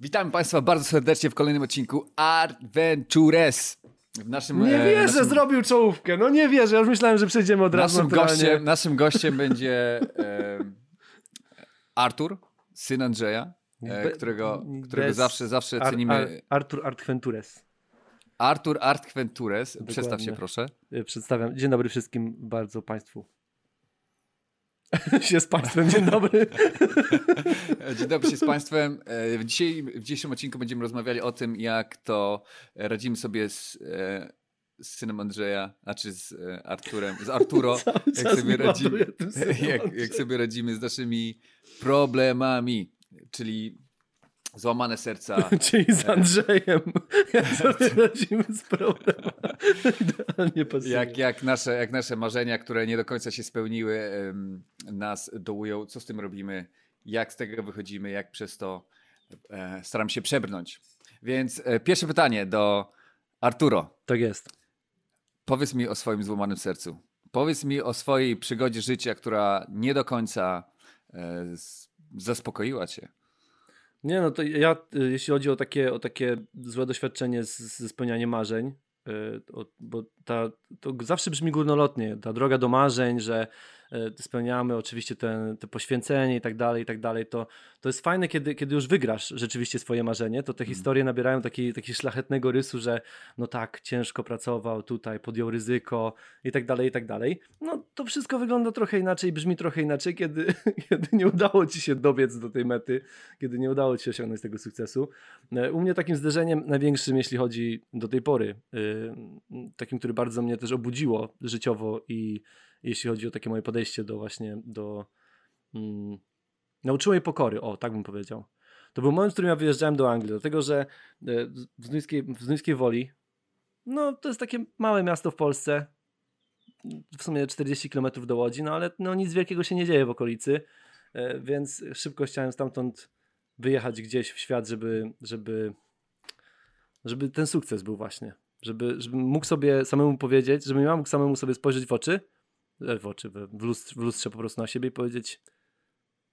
Witamy Państwa bardzo serdecznie w kolejnym odcinku Adventures. W naszym, Nie e, wierzę, naszym, zrobił czołówkę. No nie wierzę, ja już myślałem, że przejdziemy od razu naszym, gościem, naszym gościem będzie e, Artur, syn Andrzeja, e, którego, którego bez- zawsze, zawsze Ar- cenimy. Ar- Artur Artwentures. Artur Artquentures. Przedstaw się proszę. Y, Przedstawiam. Dzień dobry wszystkim, bardzo Państwu. się z Państwem, dzień dobry. Dzień dobry się z Państwem. E, Dzisiaj, w dzisiejszym odcinku będziemy rozmawiali o tym, jak to radzimy sobie z, e, z synem Andrzeja, znaczy z e, Arturem, z Arturo, jak sobie, radzimy, jak, jak sobie radzimy z naszymi problemami, czyli złamane serca. Czyli z Andrzejem. Sobie radzimy z problemem. Idealnie pasuje. Jak, jak, nasze, jak nasze marzenia, które nie do końca się spełniły, nas dołują, co z tym robimy, jak z tego wychodzimy, jak przez to e, staram się przebrnąć. Więc e, pierwsze pytanie do Arturo. Tak jest. Powiedz mi o swoim złamanym sercu. Powiedz mi o swojej przygodzie życia, która nie do końca e, zaspokoiła cię. Nie no, to ja, y, jeśli chodzi o takie, o takie złe doświadczenie ze spełnianiem marzeń, y, bo ta, to zawsze brzmi górnolotnie, ta droga do marzeń, że spełniamy oczywiście te, te poświęcenie i tak dalej, i tak dalej, to, to jest fajne, kiedy, kiedy już wygrasz rzeczywiście swoje marzenie, to te historie nabierają takiej, takiego szlachetnego rysu, że no tak, ciężko pracował tutaj, podjął ryzyko i tak dalej, i tak dalej. No to wszystko wygląda trochę inaczej, brzmi trochę inaczej, kiedy, kiedy nie udało ci się dobiec do tej mety, kiedy nie udało ci się osiągnąć tego sukcesu. E, U mnie takim zderzeniem największym, jeśli chodzi do tej pory, y, takim, który bardzo mnie też obudziło życiowo i jeśli chodzi o takie moje podejście do właśnie, do... Mm, nauczyło mnie pokory, o, tak bym powiedział. To był moment, w którym ja wyjeżdżałem do Anglii, dlatego że e, w Zduńskiej, w Zduńskiej Woli, no to jest takie małe miasto w Polsce, w sumie 40 km do Łodzi, no ale no, nic wielkiego się nie dzieje w okolicy, e, więc szybko chciałem stamtąd wyjechać gdzieś w świat, żeby, żeby, żeby ten sukces był właśnie. Żeby, żebym mógł sobie samemu powiedzieć, żebym ja mógł samemu sobie spojrzeć w oczy, w oczy, w, lustrze, w lustrze po prostu na siebie i powiedzieć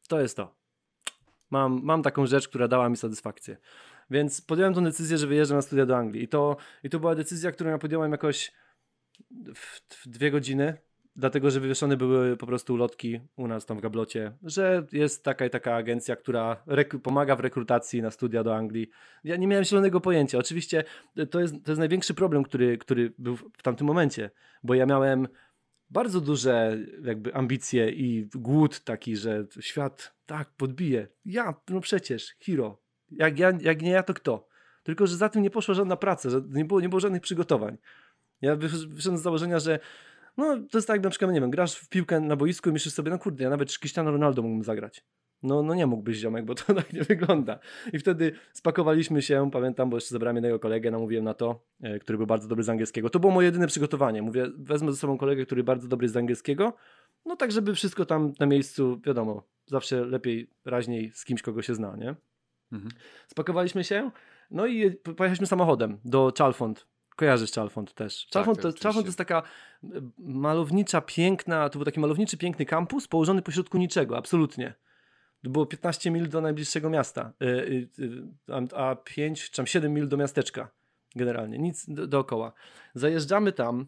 to jest to. Mam, mam taką rzecz, która dała mi satysfakcję. Więc podjąłem tą decyzję, że wyjeżdżam na studia do Anglii. I to, i to była decyzja, którą ja podjąłem jakoś w, w dwie godziny, dlatego że wywieszone były po prostu ulotki u nas tam w gablocie, że jest taka i taka agencja, która pomaga w rekrutacji na studia do Anglii. Ja nie miałem zielonego pojęcia. Oczywiście to jest, to jest największy problem, który, który był w tamtym momencie, bo ja miałem bardzo duże jakby ambicje i głód taki, że świat tak podbije. Ja, no przecież, hero. Jak, ja, jak nie ja, to kto? Tylko, że za tym nie poszła żadna praca, nie było, nie było żadnych przygotowań. Ja wysz- wyszedłem z założenia, że no to jest tak, na przykład, nie wiem, grasz w piłkę na boisku i myślisz sobie, no kurde, ja nawet Cristiano Ronaldo mógłbym zagrać. No, no nie mógłbyś ziomek, bo to tak nie wygląda. I wtedy spakowaliśmy się, pamiętam, bo jeszcze zabrałem jednego kolegę, namówiłem na to, e, który był bardzo dobry z angielskiego. To było moje jedyne przygotowanie. Mówię, wezmę ze sobą kolegę, który bardzo dobry z angielskiego, no tak, żeby wszystko tam na miejscu, wiadomo, zawsze lepiej, raźniej z kimś, kogo się zna, nie? Mhm. Spakowaliśmy się, no i pojechaliśmy samochodem do Chalfont. Kojarzysz Chalfont też. Chalfont, tak, to. Chalfont to jest taka malownicza, piękna, to był taki malowniczy, piękny kampus położony pośrodku niczego, absolutnie. Było 15 mil do najbliższego miasta, y, y, y, a 5 czy tam 7 mil do miasteczka generalnie, nic do, dookoła. Zajeżdżamy tam,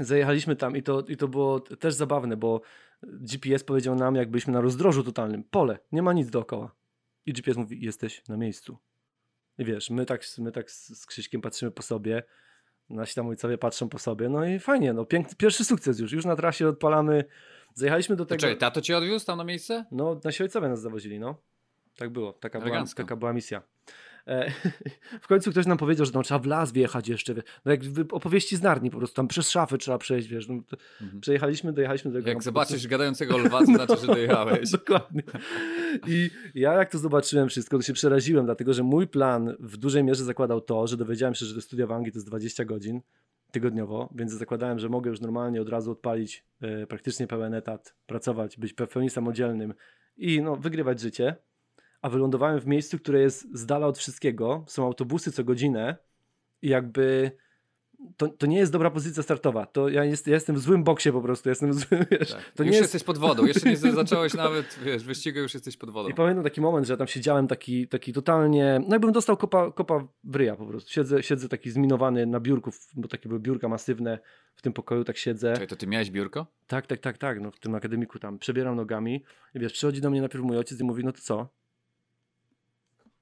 zajechaliśmy tam i to, i to było też zabawne, bo GPS powiedział nam, jak byliśmy na rozdrożu totalnym, pole, nie ma nic dookoła. I GPS mówi, jesteś na miejscu. I wiesz, my tak, my tak z Krzyśkiem patrzymy po sobie, nasi tam ojcowie patrzą po sobie, no i fajnie, no piękny, pierwszy sukces już, już na trasie odpalamy, zajechaliśmy do tego... czekaj, tato cię odwiózł tam na miejsce? No, nasi ojcowie nas zawozili, no. Tak było, taka, była, taka była misja. E, w końcu ktoś nam powiedział, że trzeba w las wjechać jeszcze. No jak opowieści z Narni, po prostu tam przez szafy trzeba przejść, wiesz. No, Mhm. Przejechaliśmy, dojechaliśmy do tego Jak kampusu. zobaczysz gadającego lwa, to znaczy, że dojechałeś. Dokładnie. I ja jak to zobaczyłem wszystko, to się przeraziłem, dlatego że mój plan w dużej mierze zakładał to, że dowiedziałem się, że do studia w Anglii to jest 20 godzin tygodniowo, więc zakładałem, że mogę już normalnie od razu odpalić e, praktycznie pełen etat, pracować, być w pełni samodzielnym i no, wygrywać życie. A wylądowałem w miejscu, które jest z dala od wszystkiego. Są autobusy co godzinę i jakby to, to nie jest dobra pozycja startowa. To ja, jest, ja jestem w złym boksie po prostu. Jestem w złym, wiesz, Tak. to już nie jest... jesteś pod wodą, jeszcze nie zacząłeś nawet, wiesz, wyścigu, już jesteś pod wodą. I pamiętam taki moment, że ja tam siedziałem taki, taki totalnie, no jakbym dostał kopa, kopa w ryja po prostu. Siedzę, siedzę taki zminowany na biurku, bo takie były biurka masywne w tym pokoju, tak siedzę. Czekaj, to ty miałeś biurko? Tak, tak, tak, tak, no w tym akademiku tam. Przebieram nogami i wiesz, przychodzi do mnie najpierw mój ojciec i mówi, no to co?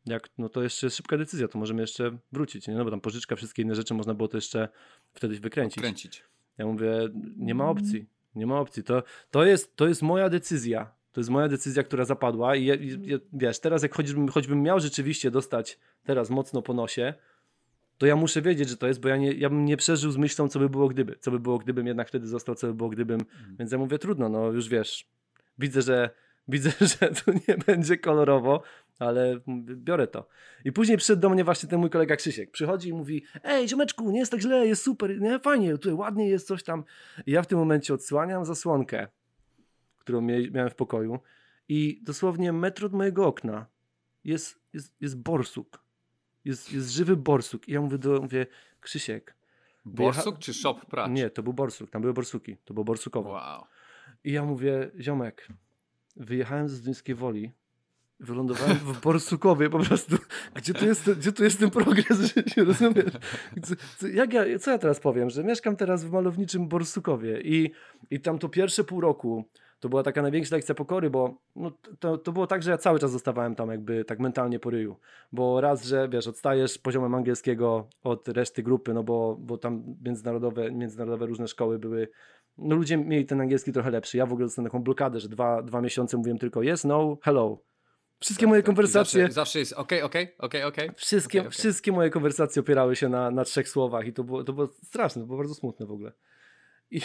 Jak, no to jeszcze szybka decyzja, to możemy jeszcze wrócić, nie? No bo tam pożyczka, wszystkie inne rzeczy można było to jeszcze wtedy wykręcić. Kręcić. Ja mówię, nie ma opcji, nie ma opcji. To, to, jest, to jest moja decyzja. To jest moja decyzja, która zapadła i, i ja, wiesz, teraz jak choćbym, choćbym miał rzeczywiście dostać teraz mocno po nosie, to ja muszę wiedzieć, że to jest, bo ja, nie, ja bym nie przeżył z myślą, co by było gdyby. Co by było gdybym jednak wtedy został, co by było gdybym. Więc ja mówię, trudno, no już wiesz, widzę, że widzę, że tu nie będzie kolorowo, ale biorę to. I później przyszedł do mnie właśnie ten mój kolega Krzysiek. Przychodzi i mówi, ej ziomeczku, nie jest tak źle, jest super, nie, fajnie, tutaj ładnie jest coś tam. I ja w tym momencie odsłaniam zasłonkę, którą mia- miałem w pokoju i dosłownie metr od mojego okna jest, jest, jest borsuk. Jest, jest żywy borsuk. I ja mówię, do, mówię Krzysiek. Borsuk czy shop pracz? Nie, to był borsuk, tam były borsuki, to było borsukowo. Wow. I ja mówię, ziomek, wyjechałem ze Zduńskiej Woli, wylądowałem w Borsukowie po prostu. Gdzie tu jest, gdzie tu jest ten progres w życiu, rozumiesz? Co, co, jak ja, co ja teraz powiem? Że mieszkam teraz w malowniczym Borsukowie i, i tam to pierwsze pół roku to była taka największa lekcja pokory, bo no, to, to było tak, że ja cały czas zostawałem tam jakby tak mentalnie po ryju. Bo raz, że wiesz, odstajesz poziomem angielskiego od reszty grupy, no bo, bo tam międzynarodowe, międzynarodowe różne szkoły były no ludzie mieli ten angielski trochę lepszy. Ja w ogóle dostałem taką blokadę, że dwa, dwa miesiące mówiłem tylko yes, no, hello. Wszystkie moje Tak, konwersacje, Zawsze, zawsze jest okej, okej, okej, okej. wszystkie, okej, okej. wszystkie moje konwersacje opierały się na, na trzech słowach i to było, to było straszne, to było bardzo smutne w ogóle. I,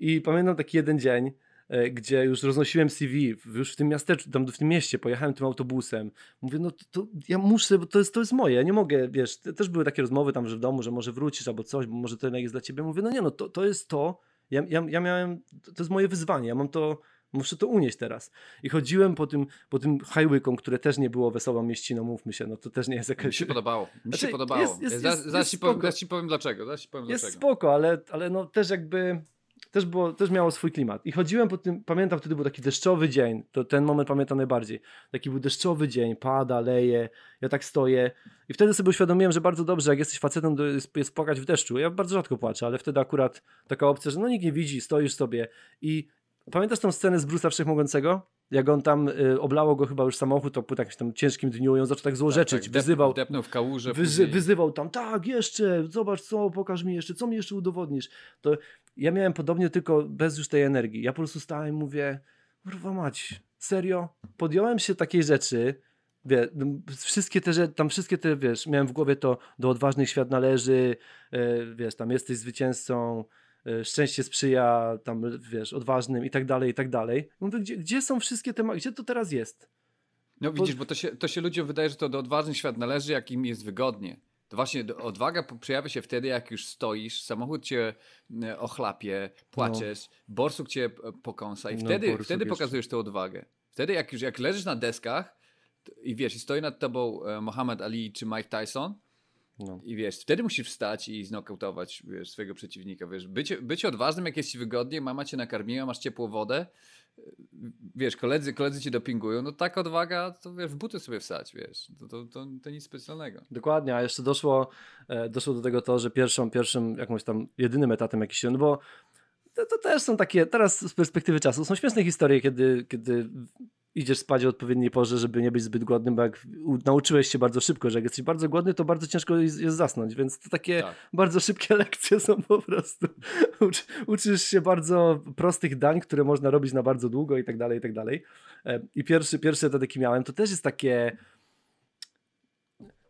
i pamiętam taki jeden dzień, e, gdzie już roznosiłem CV, już w tym miasteczku, tam w tym mieście, pojechałem tym autobusem. Mówię, no to, to ja muszę, bo to jest, to jest moje, ja nie mogę, wiesz, te- też były takie rozmowy tam, że w domu, że może wrócisz albo coś, bo może to jednak jest dla ciebie. Mówię, no nie, no to, to jest to, ja, ja, ja miałem, to jest moje wyzwanie, ja mam to, muszę to unieść teraz. I chodziłem po tym, po tym highwaykom, które też nie było wesołą mieściną, mówmy się, no to też nie jest Mi jakaś... się podobało. Mi Znaczy, się podobało. jest- jest- zaraz, jest- zaraz, ci powiem, zaraz ci powiem dlaczego. Zaraz ci powiem Jest dlaczego. spoko, ale, ale no też jakby też, było, też miało swój klimat. I chodziłem po tym, pamiętam wtedy był taki deszczowy dzień, to ten moment pamiętam najbardziej. Taki był deszczowy dzień, pada, leje, ja tak stoję i wtedy sobie uświadomiłem, że bardzo dobrze, jak jesteś facetem, to jest, jest płakać w deszczu. Ja bardzo rzadko płaczę, ale wtedy akurat taka opcja, że no nikt nie widzi, stoisz sobie i pamiętasz tą scenę z Bruce'a Wszechmogącego? Jak on tam y, oblało go chyba już samochód, to po jakimś tam ciężkim dniu i on zaczął tak złorzeczyć, dep- wyzywał. Depnął w kałuże. Wyzy wyzywał tam, tak, jeszcze, zobacz co, pokaż mi jeszcze, co mi jeszcze udowodnisz. To ja miałem podobnie, tylko bez już tej energii. Ja po prostu stałem i mówię, kurwa mać, serio? Podjąłem się takiej rzeczy, wie, no, wszystkie te rzeczy, tam wszystkie te, wiesz, miałem w głowie to, do odważnych świat należy, e, wiesz, tam jesteś zwycięzcą, szczęście sprzyja, tam, wiesz, odważnym i tak dalej, i tak dalej. Mówię, gdzie, gdzie są wszystkie te, ma- gdzie to teraz jest? No widzisz, bo to się, to się ludziom wydaje, że to do odważnych świat należy, jak im jest wygodnie. To właśnie odwaga przejawia się wtedy, jak już stoisz, samochód cię e, ochlapie, płaczesz, borsuk cię e, pokąsa i No, wtedy, borsuk wtedy pokazujesz tę odwagę. Wtedy jak już jak leżysz na deskach i wiesz, i stoi nad tobą e, Muhammad Ali czy Mike Tyson No. i wiesz, wtedy musisz wstać i znokautować wiesz, swojego przeciwnika. Wiesz, bycie, bycie odważnym, jak jest ci wygodnie, mama cię nakarmiła, masz ciepłą wodę, wiesz, koledzy, koledzy cię dopingują, no taka odwaga, to wiesz, w buty sobie wsać, wiesz, to, to, to, to nic specjalnego. Dokładnie, a jeszcze doszło, e, doszło do tego to, że pierwszą, pierwszym jakąś tam jedynym etatem jakiś się, no bo to, to też są takie, teraz z perspektywy czasu, są śmieszne historie, kiedy, kiedy idziesz spać o odpowiedniej porze, żeby nie być zbyt głodnym, bo jak nauczyłeś się bardzo szybko, że jak jesteś bardzo głodny, to bardzo ciężko jest, jest zasnąć, więc to takie Tak. bardzo szybkie lekcje są po prostu. Ucz, uczysz się bardzo prostych dań, które można robić na bardzo długo i tak dalej, i tak dalej. E, I pierwszy, pierwszy etap, jaki miałem, to też jest takie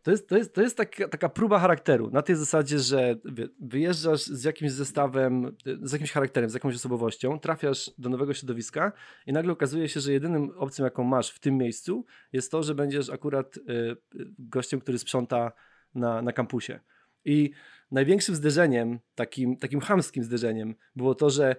to jest, to jest, to jest taka, taka próba charakteru. Na tej zasadzie, że wyjeżdżasz z jakimś zestawem, z jakimś charakterem, z jakąś osobowością, trafiasz do nowego środowiska i nagle okazuje się, że jedynym opcją, jaką masz w tym miejscu, jest to, że będziesz akurat y, y, gościem, który sprząta na, na kampusie. I największym zderzeniem, takim, takim chamskim zderzeniem, było to, że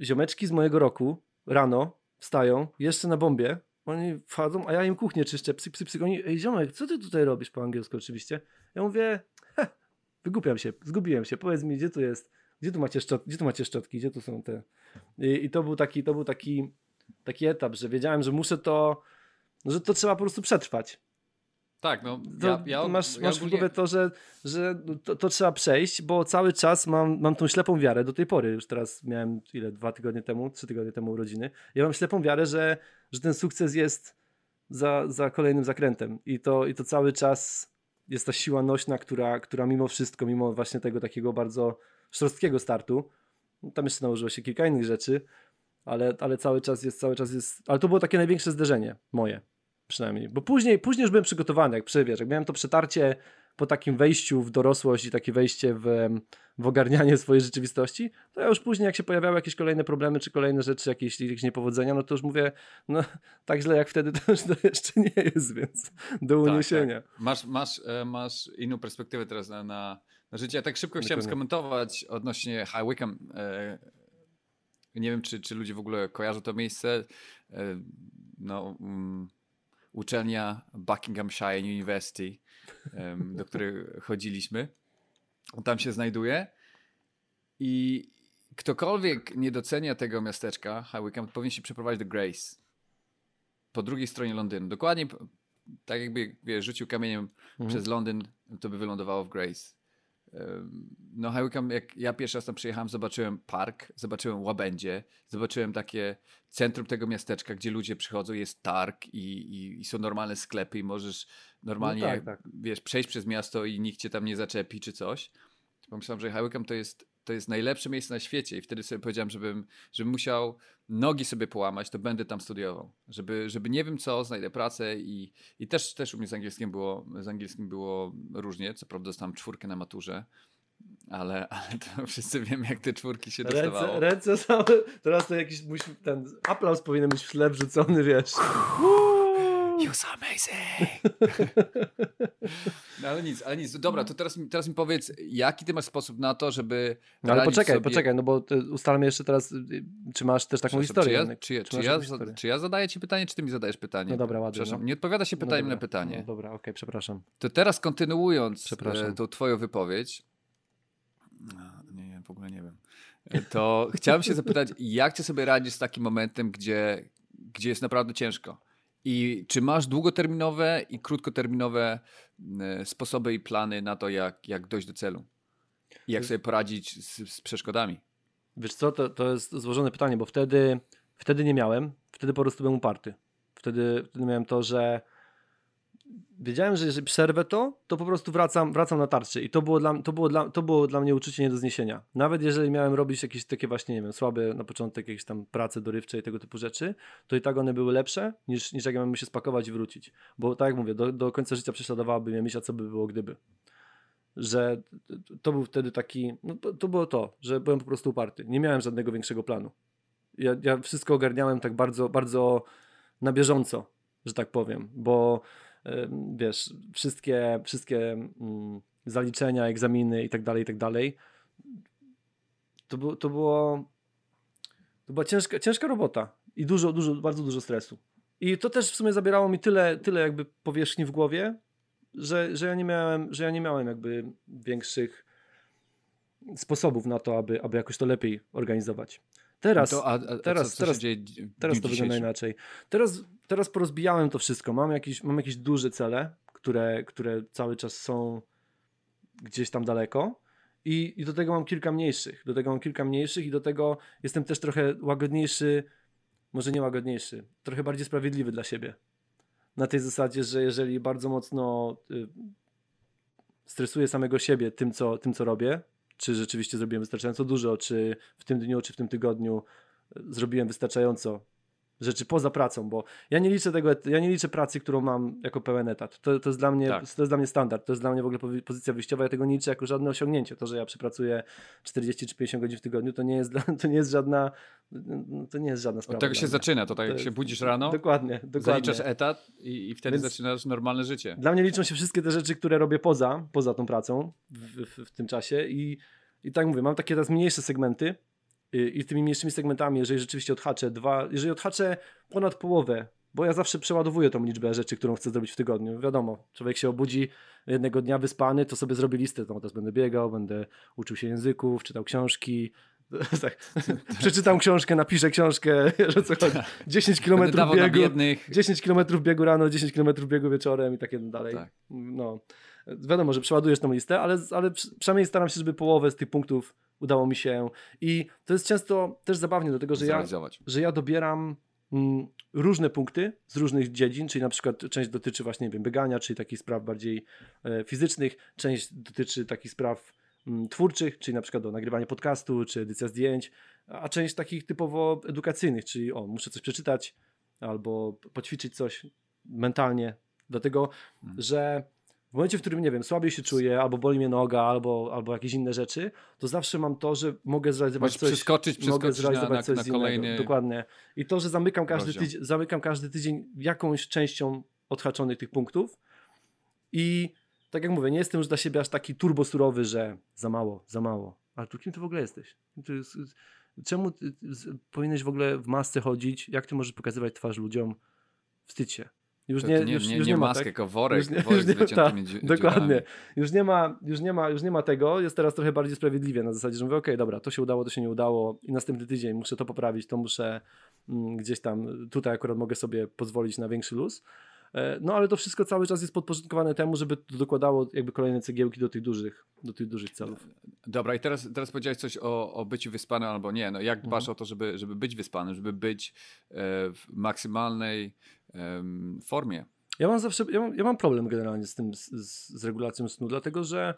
ziomeczki z mojego roku rano wstają, jeszcze na bombie, oni wchodzą, a ja im kuchnię czyszczę, psy, psy, psy, oni, ej ziomek, co ty tutaj robisz po angielsku oczywiście? Ja mówię, "Heh, wygłupiam się, zgubiłem się, powiedz mi, gdzie tu jest, gdzie tu macie, szczot, gdzie tu macie szczotki, gdzie tu są te... I, i to był taki, to był taki, taki etap, że wiedziałem, że muszę to, że to trzeba po prostu przetrwać. Tak, no. To, ja, ja, masz, masz w głowie to, że, że to, to, trzeba przejść, bo cały czas mam, mam tą ślepą wiarę do tej pory. Już teraz miałem ile, dwa tygodnie temu, trzy tygodnie temu urodziny. Ja mam ślepą wiarę, że, że ten sukces jest za, za kolejnym zakrętem. I to, I to cały czas jest ta siła nośna, która, która mimo wszystko, mimo właśnie tego takiego bardzo szorstkiego startu, tam jeszcze nałożyło się kilka innych rzeczy, ale, ale cały czas jest, cały czas jest, ale to było takie największe zderzenie moje przynajmniej, bo później, później już byłem przygotowany, jak przewiesz, jak miałem to przetarcie po takim wejściu w dorosłość i takie wejście w, w ogarnianie swojej rzeczywistości, to ja już później, jak się pojawiały jakieś kolejne problemy, czy kolejne rzeczy, jakieś, jakieś niepowodzenia, no to już mówię, no tak źle jak wtedy, to już to jeszcze nie jest, więc do uniesienia. Tak, tak. Masz, masz, e, masz inną perspektywę teraz na, na, na życie. Ja tak szybko chciałem skomentować odnośnie High Wycombe. Nie wiem, czy, czy ludzie w ogóle kojarzą to miejsce. E, no, um, uczelnia Buckinghamshire University, do której chodziliśmy. Tam się znajduje. I ktokolwiek nie docenia tego miasteczka, powinien się przeprowadzić do Grace. Po drugiej stronie Londynu. Dokładnie tak jakby wiesz, rzucił kamieniem mhm. przez Londyn, to by wylądowało w Grace. No Wycombe, jak ja pierwszy raz tam przyjechałem, zobaczyłem park, zobaczyłem łabędzie, zobaczyłem takie centrum tego miasteczka, gdzie ludzie przychodzą, jest targ i, i, i są normalne sklepy i możesz normalnie, no tak, tak. wiesz, przejść przez miasto i nikt cię tam nie zaczepi czy coś. Pomyślałem, że Wycombe to jest to jest najlepsze miejsce na świecie i wtedy sobie powiedziałem, żebym, żebym musiał nogi sobie połamać, to będę tam studiował. Żeby, żeby nie wiem co, znajdę pracę i, i też, też u mnie z angielskim było, z angielskim było różnie, co prawda dostałem czwórkę na maturze, ale, ale to wszyscy wiemy, jak te czwórki się dostawało. Ręce, ręce same, teraz to jakiś, ten aplauz powinien być w tle wrzucony, wiesz. You're so amazing. No ale nic, ale nic. Dobra, to teraz, teraz mi powiedz, jaki ty masz sposób na to, żeby. No ale poczekaj, sobie... poczekaj, no bo ustalmy jeszcze teraz, czy masz też taką historię. Czy ja, czy, czy, ja, historię? czy ja zadaję ci pytanie, czy ty mi zadajesz pytanie? No dobra, ładnie. Przepraszam, no. nie odpowiada się pytaniem no na pytanie. No dobra, okej, okay, przepraszam. To teraz kontynuując e, tą twoją wypowiedź, no, nie, nie, w ogóle nie wiem, e, to chciałem się zapytać, jak ty sobie radzisz z takim momentem, gdzie, gdzie jest naprawdę ciężko? I czy masz długoterminowe i krótkoterminowe e, sposoby i plany na to, jak, jak dojść do celu? I jak sobie poradzić z, z przeszkodami? Wiesz co, to, to jest złożone pytanie, bo wtedy, wtedy nie miałem, wtedy po prostu byłem uparty. Wtedy, wtedy miałem to, że wiedziałem, że jeżeli przerwę to, to po prostu wracam, wracam na tarczy i to było, dla, to, było dla, to było dla mnie uczucie nie do zniesienia. Nawet jeżeli miałem robić jakieś takie właśnie, nie wiem, słabe na początek jakieś tam prace dorywcze i tego typu rzeczy, to i tak one były lepsze niż, niż jak ja miałem się spakować i wrócić. Bo tak jak mówię, do, do końca życia prześladowałaby mnie myśl, co by było gdyby. Że to był wtedy taki, no to, to było to, że byłem po prostu uparty. Nie miałem żadnego większego planu. Ja, ja wszystko ogarniałem tak bardzo, bardzo na bieżąco, że tak powiem, bo wiesz, wszystkie, wszystkie mm, zaliczenia, egzaminy i tak dalej, i tak dalej. To, to było to była ciężka, ciężka robota i dużo, dużo, bardzo dużo stresu. I to też w sumie zabierało mi tyle, tyle jakby powierzchni w głowie, że, że, ja nie miałem, że ja nie miałem jakby większych sposobów na to, aby, aby jakoś to lepiej organizować. Teraz, to, a, a, teraz, co, co teraz, teraz to wygląda inaczej. Teraz, teraz porozbijałem to wszystko. Mam jakieś, mam jakieś duże cele, które, które cały czas są gdzieś tam daleko. I, I do tego mam kilka mniejszych. Do tego mam kilka mniejszych i do tego jestem też trochę łagodniejszy, może nie łagodniejszy, trochę bardziej sprawiedliwy dla siebie. Na tej zasadzie, że jeżeli bardzo mocno y, stresuję samego siebie tym co, tym, co robię, czy rzeczywiście zrobiłem wystarczająco dużo, czy w tym dniu, czy w tym tygodniu e, zrobiłem wystarczająco rzeczy poza pracą, bo ja nie liczę tego, ja nie liczę pracy, którą mam jako pełen etat. To, to, jest, dla mnie, tak. to jest dla mnie standard, to jest dla mnie w ogóle pozycja wyjściowa, ja tego nie liczę jako żadne osiągnięcie. To, że ja przepracuję 40 czy 50 godzin w tygodniu, to nie jest, to nie jest żadna to nie jest żadna sprawa. Od tego się zaczyna, to tak jak się budzisz rano, dokładnie, dokładnie. zaliczasz etat i, i wtedy Więc zaczynasz normalne życie. Dla mnie liczą się wszystkie te rzeczy, które robię poza, poza tą pracą w, w, w tym czasie i i tak mówię, mam takie teraz mniejsze segmenty i tymi mniejszymi segmentami, jeżeli rzeczywiście odhaczę dwa, jeżeli odhaczę ponad połowę bo ja zawsze przeładowuję tą liczbę rzeczy, którą chcę zrobić w tygodniu. Wiadomo, człowiek się obudzi jednego dnia wyspany, to sobie zrobi listę, no teraz będę biegał, będę uczył się języków, czytał książki, tak. Przeczytam książkę, napiszę książkę, że co chodzi. 10 km biegu, 10 km biegu rano, 10 km biegu wieczorem i tak dalej. Tak. No. Wiadomo, że przeładujesz tą listę, ale, ale przynajmniej staram się, żeby połowę z tych punktów udało mi się. I to jest często też zabawnie, dlatego że ja, że ja dobieram mm, różne punkty z różnych dziedzin, czyli na przykład część dotyczy właśnie nie wiem, biegania, czyli takich spraw bardziej e, fizycznych, część dotyczy takich spraw mm, twórczych, czyli na przykład do nagrywania podcastu, czy edycja zdjęć, a część takich typowo edukacyjnych, czyli o, muszę coś przeczytać albo poćwiczyć coś mentalnie, dlatego, hmm. że w momencie, w którym, nie wiem, słabiej się czuję, albo boli mnie noga, albo, albo jakieś inne rzeczy, to zawsze mam to, że mogę zrealizować Możesz coś. Przeskoczyć, przeskoczyć mogę zrealizować na, na, coś na kolejny. Innego. Dokładnie. I to, że zamykam każdy, tydzień, zamykam każdy tydzień jakąś częścią odhaczonych tych punktów. I tak jak mówię, nie jestem już dla siebie aż taki turbosurowy, że za mało, za mało. Ale tu kim ty w ogóle jesteś? Czemu powinieneś w ogóle w masce chodzić? Jak ty możesz pokazywać twarz ludziom? Wstydź się. Już nie, nie, już, nie, już nie, nie maskę, tak? tylko worek, już nie, worek już nie, ta, Dokładnie. Już nie, ma, już, nie ma, już nie ma tego, jest teraz trochę bardziej sprawiedliwie na zasadzie, że mówię, okej, okay, dobra, to się udało, to się nie udało i następny tydzień muszę to poprawić, to muszę mm, gdzieś tam, tutaj akurat mogę sobie pozwolić na większy luz. E, no ale to wszystko cały czas jest podporządkowane temu, żeby to dokładało jakby kolejne cegiełki do tych dużych, do tych dużych celów. Dobra, i teraz, teraz powiedziałeś coś o, o byciu wyspanym albo nie. No jak dbasz mhm. o to, żeby, żeby być wyspanym, żeby być e, w maksymalnej formie. Ja mam zawsze, ja mam, ja mam problem generalnie z tym, z, z, regulacją snu, dlatego że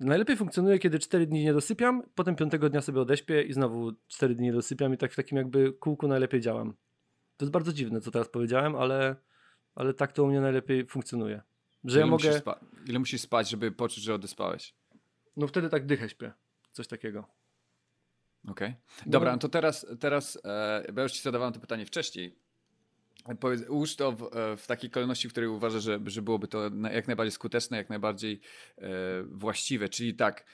najlepiej funkcjonuje, kiedy 4 dni nie dosypiam, potem 5 dnia sobie odeśpię i znowu 4 dni nie dosypiam i tak w takim jakby kółku najlepiej działam. To jest bardzo dziwne, co teraz powiedziałem, ale, ale tak to u mnie najlepiej funkcjonuje. Że ile ja mogę... Musisz ile musisz spać, żeby poczuć, że odespałeś? No wtedy tak dychę śpię. Coś takiego. Okej. Okay. Dobra, no. no to teraz, teraz e, bo ja już ci zadawałem to pytanie wcześniej, Powiedz, ułóż to w, e, w, takiej kolejności, w której uważasz, że, że byłoby to jak najbardziej skuteczne, jak najbardziej e, właściwe. Czyli tak,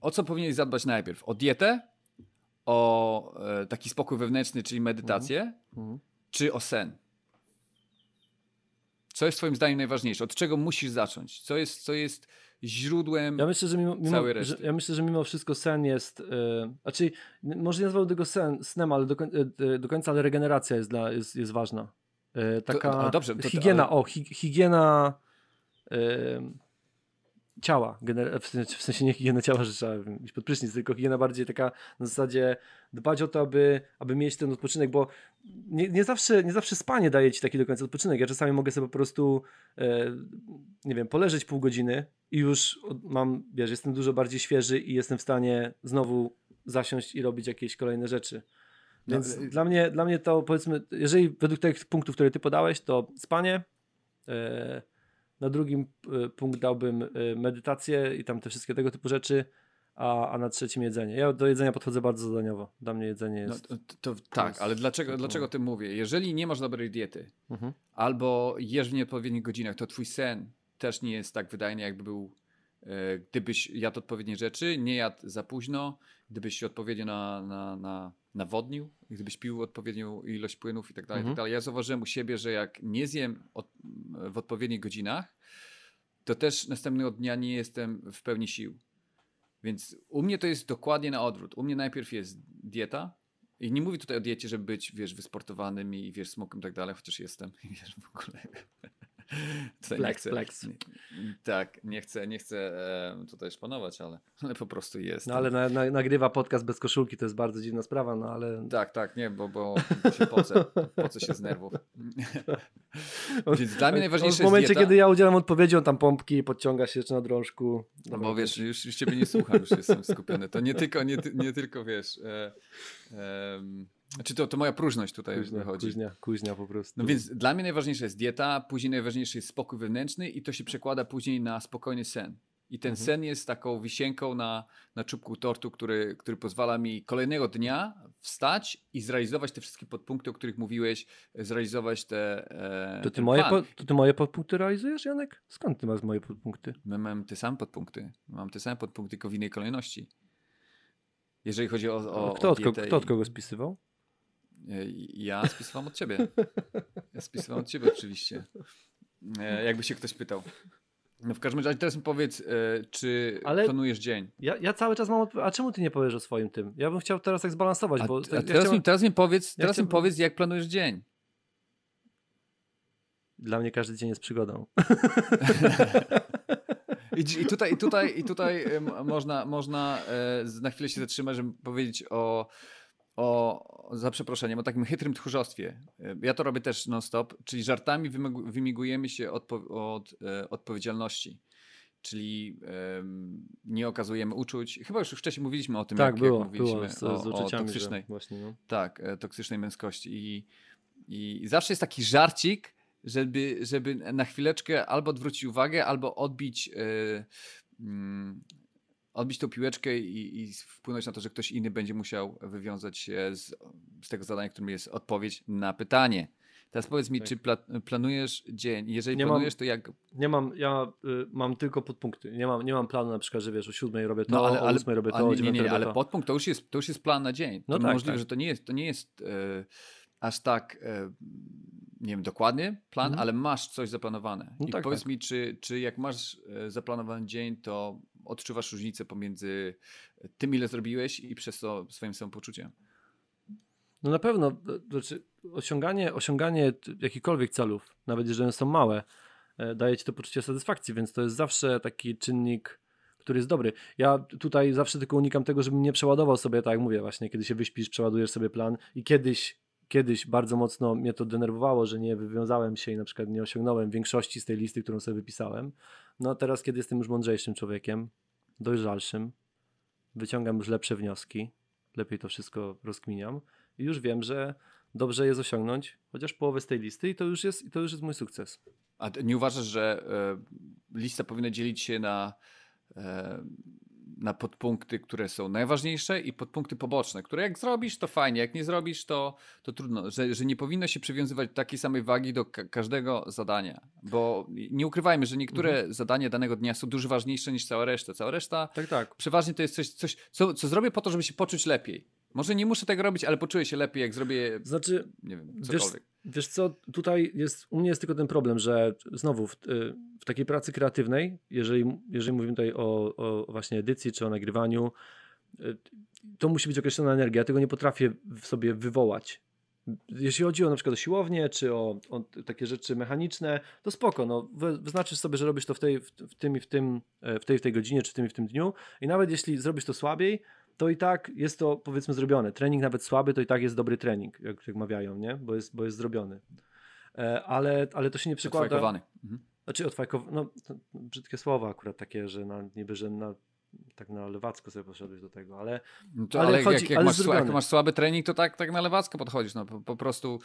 o co powinieneś zadbać najpierw? O dietę, o e, taki spokój wewnętrzny, czyli medytację, mm. czy o sen? Co jest Twoim zdaniem najważniejsze? Od czego musisz zacząć? Co jest, co jest źródłem ja myślę, że mimo, mimo całej reszty. Że, ja myślę, że mimo wszystko sen jest, yy, znaczy może nie nazwał tego sen, snem, ale do, yy, do końca, ale regeneracja jest, dla, jest, jest ważna. Yy, taka to, dobrze, to, higiena, ale... o, hi, higiena ciała, w sensie nie higiena ciała, że trzeba iść pod prysznic, tylko higiena bardziej taka na zasadzie dbać o to, aby, aby mieć ten odpoczynek, bo nie, nie, zawsze, nie zawsze spanie daje ci taki do końca odpoczynek. Ja czasami mogę sobie po prostu, e, nie wiem, poleżeć pół godziny i już mam, wiesz, jestem dużo bardziej świeży i jestem w stanie znowu zasiąść i robić jakieś kolejne rzeczy. No, Więc no, dla, mnie, dla mnie to powiedzmy, jeżeli według tych punktów, które ty podałeś, to spanie, e, na drugim e, punkt dałbym e, medytację i tam te wszystkie tego typu rzeczy, a, a na trzecim jedzenie. Ja do jedzenia podchodzę bardzo zadaniowo. Dla mnie jedzenie no, jest. No, to, to tak, ale dlaczego, dlaczego tym mówię? Jeżeli nie masz dobrej diety mhm. albo jesz w nieodpowiednich godzinach, to twój sen też nie jest tak wydajny, jakby był, gdybyś jadł odpowiednie rzeczy, nie jadł za późno, gdybyś się odpowiednio na, na, na, nawodnił, gdybyś pił odpowiednią ilość płynów i tak dalej, tak mhm. Ja zauważyłem u siebie, że jak nie zjem od, w odpowiednich godzinach, to też następnego dnia nie jestem w pełni sił. Więc u mnie to jest dokładnie na odwrót. U mnie najpierw jest dieta. I nie mówię tutaj o diecie, żeby być, wiesz, wysportowanym i, wiesz, smokiem i tak dalej, chociaż jestem, wiesz, w ogóle Tutaj flex, chcę, flex. Nie, tak, nie chcę, nie chcę tutaj szpanować, ale, ale po prostu jest. No ale na, na, nagrywa podcast bez koszulki, to jest bardzo dziwna sprawa, no ale... Tak, tak, nie, bo, bo się pocę, pocę się z nerwów. Więc dla mnie najważniejsze W momencie, kiedy ja udzielam odpowiedzi, on tam pompki, podciąga się jeszcze na drążku. No bo wiesz, już, już ciebie nie słucham, już jestem skupiony. To nie tylko, nie, nie tylko wiesz... E, e, znaczy to, to moja próżność tutaj kuźnia, wychodzi. Kuźnia, kuźnia po prostu. No więc dla mnie najważniejsza jest dieta, później najważniejszy jest spokój wewnętrzny i to się przekłada później na spokojny sen. I ten mhm. sen jest taką wisienką na, na czubku tortu, który, który pozwala mi kolejnego dnia wstać i zrealizować te wszystkie podpunkty, o których mówiłeś, zrealizować te. E, to, ty moje po, to ty moje podpunkty realizujesz, Janek? Skąd ty masz moje podpunkty? My mamy te same podpunkty. Mam te same podpunkty, tylko w innej kolejności. Jeżeli chodzi o. o kto, o od, kto od kogo spisywał? Ja spisywam od ciebie. Ja spisywałem od ciebie oczywiście. E, jakby się ktoś pytał. No w każdym razie teraz mi powiedz, e, czy Ale planujesz dzień? Ja, ja cały czas mam. A czemu ty nie powiesz o swoim tym? Ja bym chciał teraz tak zbalansować, a, bo... A teraz, chciałem... mi, teraz mi powiedz, teraz mi powiedz, jak planujesz dzień. Dla mnie każdy dzień jest przygodą. I, tutaj, i tutaj, i tutaj można, można e, na chwilę się zatrzymać, żeby powiedzieć o, o, za przeproszeniem, o takim chytrym tchórzostwie. E, ja to robię też non-stop, czyli żartami wymigujemy się od, od e, odpowiedzialności. Czyli um, nie okazujemy uczuć. Chyba już wcześniej mówiliśmy o tym, tak, jak, było, jak mówiliśmy było z, o, z o toksycznej, właśnie, no. tak, toksycznej męskości. I, I zawsze jest taki żarcik, żeby, żeby na chwileczkę albo odwrócić uwagę, albo odbić, yy, yy, odbić tą piłeczkę i, i, wpłynąć na to, że ktoś inny będzie musiał wywiązać się z, z tego zadania, którym jest odpowiedź na pytanie. Teraz powiedz mi, tak. czy pla planujesz dzień? Jeżeli nie planujesz, mam, to jak? Nie mam, ja y, mam tylko podpunkty. Nie mam, nie mam planu na przykład, że wiesz, o siódmej robię to, no, ale, o ósmej robię to, o nie, nie, nie, ale podpunkt to już jest, to już jest plan na dzień. No to tak, możliwe, tak. że to nie jest, to nie jest y, aż tak y, nie wiem dokładnie plan, mhm. ale masz coś zaplanowane. No I tak, powiedz tak. mi, czy, czy jak masz e, zaplanowany dzień, to odczuwasz różnicę pomiędzy tym, ile zrobiłeś i przez to swoim samopoczuciem? No na pewno, e, znaczy osiąganie, osiąganie jakichkolwiek celów, nawet jeżeli one są małe, e, daje ci to poczucie satysfakcji, więc to jest zawsze taki czynnik, który jest dobry. Ja tutaj zawsze tylko unikam tego, żebym nie przeładował sobie, tak jak mówię, właśnie kiedy się wyśpisz, przeładujesz sobie plan i kiedyś kiedyś bardzo mocno mnie to denerwowało, że nie wywiązałem się i na przykład nie osiągnąłem większości z tej listy, którą sobie wypisałem. No a teraz, kiedy jestem już mądrzejszym człowiekiem, dojrzalszym, wyciągam już lepsze wnioski, lepiej to wszystko rozkminiam i już wiem, że dobrze jest osiągnąć chociaż połowę z tej listy i to już jest, to już jest mój sukces. A nie uważasz, że y, lista powinna dzielić się na y, na podpunkty, które są najważniejsze i podpunkty poboczne, które jak zrobisz, to fajnie, jak nie zrobisz, to, to trudno, że, że nie powinno się przywiązywać takiej samej wagi do ka każdego zadania, bo nie ukrywajmy, że niektóre mhm. zadania danego dnia są dużo ważniejsze niż cała reszta. Cała reszta tak, tak. przeważnie to jest coś, coś co, co zrobię po to, żeby się poczuć lepiej. Może nie muszę tego robić, ale poczuję się lepiej, jak zrobię. Znaczy, nie wiem, cokolwiek. Wiesz, wiesz co, tutaj jest, u mnie jest tylko ten problem, że znowu w, w takiej pracy kreatywnej, jeżeli, jeżeli mówimy tutaj o, o właśnie edycji czy o nagrywaniu, y, to musi być określona energia. Ja tego nie potrafię w sobie wywołać. Jeśli chodzi o na przykład o siłownię, czy o, o takie rzeczy mechaniczne, to spoko, no, wyznaczysz sobie, że robisz to w tej, w, w tym i w tym, e, w tej, w tej godzinie, czy w tym i w tym dniu i nawet jeśli zrobisz to słabiej, to i tak jest to powiedzmy zrobione. Trening nawet słaby, to i tak jest dobry trening, jak, jak mawiają, nie? Bo jest, bo jest zrobiony. E, ale, ale to się nie przykłada. Odfajkowany. Mhm. Znaczy odfajkowany, no brzydkie słowa akurat takie, że na, niby, że na, tak na lewacko sobie poszedłeś do tego, ale no to, ale, ale chodzi, jak, jak, ale masz, jak, masz, słaby trening, to tak, tak na lewacko podchodzisz, no po, po prostu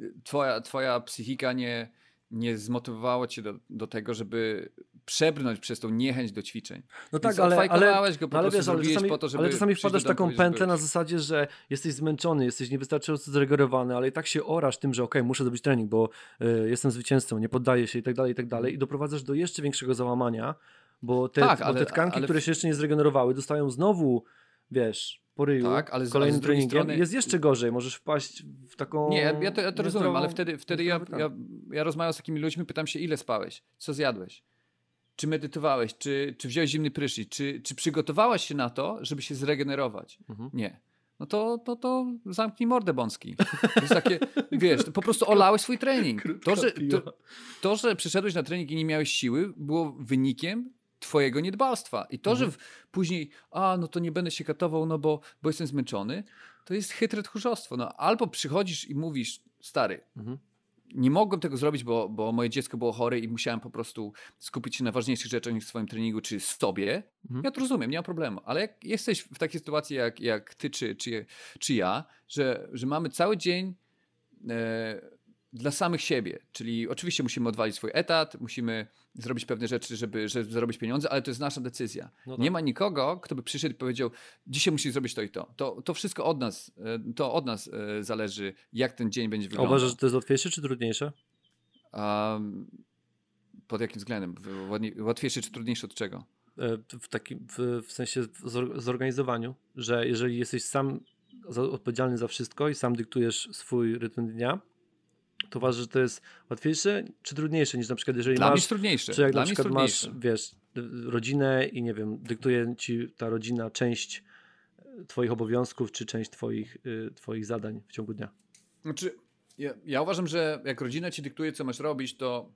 y, twoja, twoja psychika nie nie zmotywowało cię do, do tego, żeby przebrnąć przez tą niechęć do ćwiczeń. No tak, ale, ale, go po ale, wiesz, ale czasami, po to, żeby ale czasami wpadasz w taką pętlę na zasadzie, że jesteś zmęczony, jesteś niewystarczająco zregenerowany, ale i tak się orasz tym, że okej, okay, muszę zrobić trening, bo y, jestem zwycięzcą, nie poddaję się i tak dalej, i tak dalej i doprowadzasz do jeszcze większego załamania, bo te, tak, bo te tkanki, ale... które się jeszcze nie zregenerowały, dostają znowu, wiesz, po ryju tak, ale z, kolejnym treningiem. strony... jest jeszcze gorzej, możesz wpaść w taką... Nie, ja, ja to, ja to rozumiem, ale wtedy, wtedy ja, ja, ja rozmawiam z takimi ludźmi, pytam się, ile spałeś, co zjadłeś, czy medytowałeś, czy, czy wziąłeś zimny prysznic, czy, czy przygotowałaś się na to, żeby się zregenerować. Mhm. Nie. No to, to, to zamknij mordę bąski. To jest takie, wiesz, po prostu olałeś swój trening. To że, to, to, że przyszedłeś na trening i nie miałeś siły, było wynikiem twojego niedbalstwa. I to, mhm. że w, później, a no to nie będę się katował, no bo, bo jestem zmęczony, to jest chytre tchórzostwo. No, albo przychodzisz i mówisz, stary, mhm. Nie mogłem tego zrobić, bo, bo moje dziecko było chore i musiałem po prostu skupić się na ważniejszych rzeczach niż w swoim treningu czy sobie. Mhm. Ja to rozumiem, nie ma problemu. Ale jak jesteś w takiej sytuacji jak, jak ty czy, czy, czy ja, że, że mamy cały dzień e, dla samych siebie. Czyli oczywiście musimy odwalić swój etat, musimy zrobić pewne rzeczy, żeby, żeby zarobić pieniądze, ale to jest nasza decyzja. No tak. Nie ma nikogo, kto by przyszedł i powiedział, dzisiaj musisz zrobić to i to. To, to wszystko od nas, e, to od nas e, zależy, jak ten dzień będzie wyglądał. Uważasz, że to jest łatwiejsze czy trudniejsze? Um, pod jakim względem? Łatwiejsze czy trudniejsze od czego? E, w, takim, w, w sensie w zorganizowaniu, że jeżeli jesteś sam odpowiedzialny za wszystko i sam dyktujesz swój rytm dnia, to uważasz, że to jest łatwiejsze czy trudniejsze niż na przykład jeżeli Dla masz... jest trudniejsze. Czy jak Dla na przykład masz, wiesz, rodzinę i nie wiem, dyktuje ci ta rodzina część twoich obowiązków, czy część twoich, y, twoich zadań w ciągu dnia? Znaczy, ja, ja uważam, że jak rodzina ci dyktuje, co masz robić, to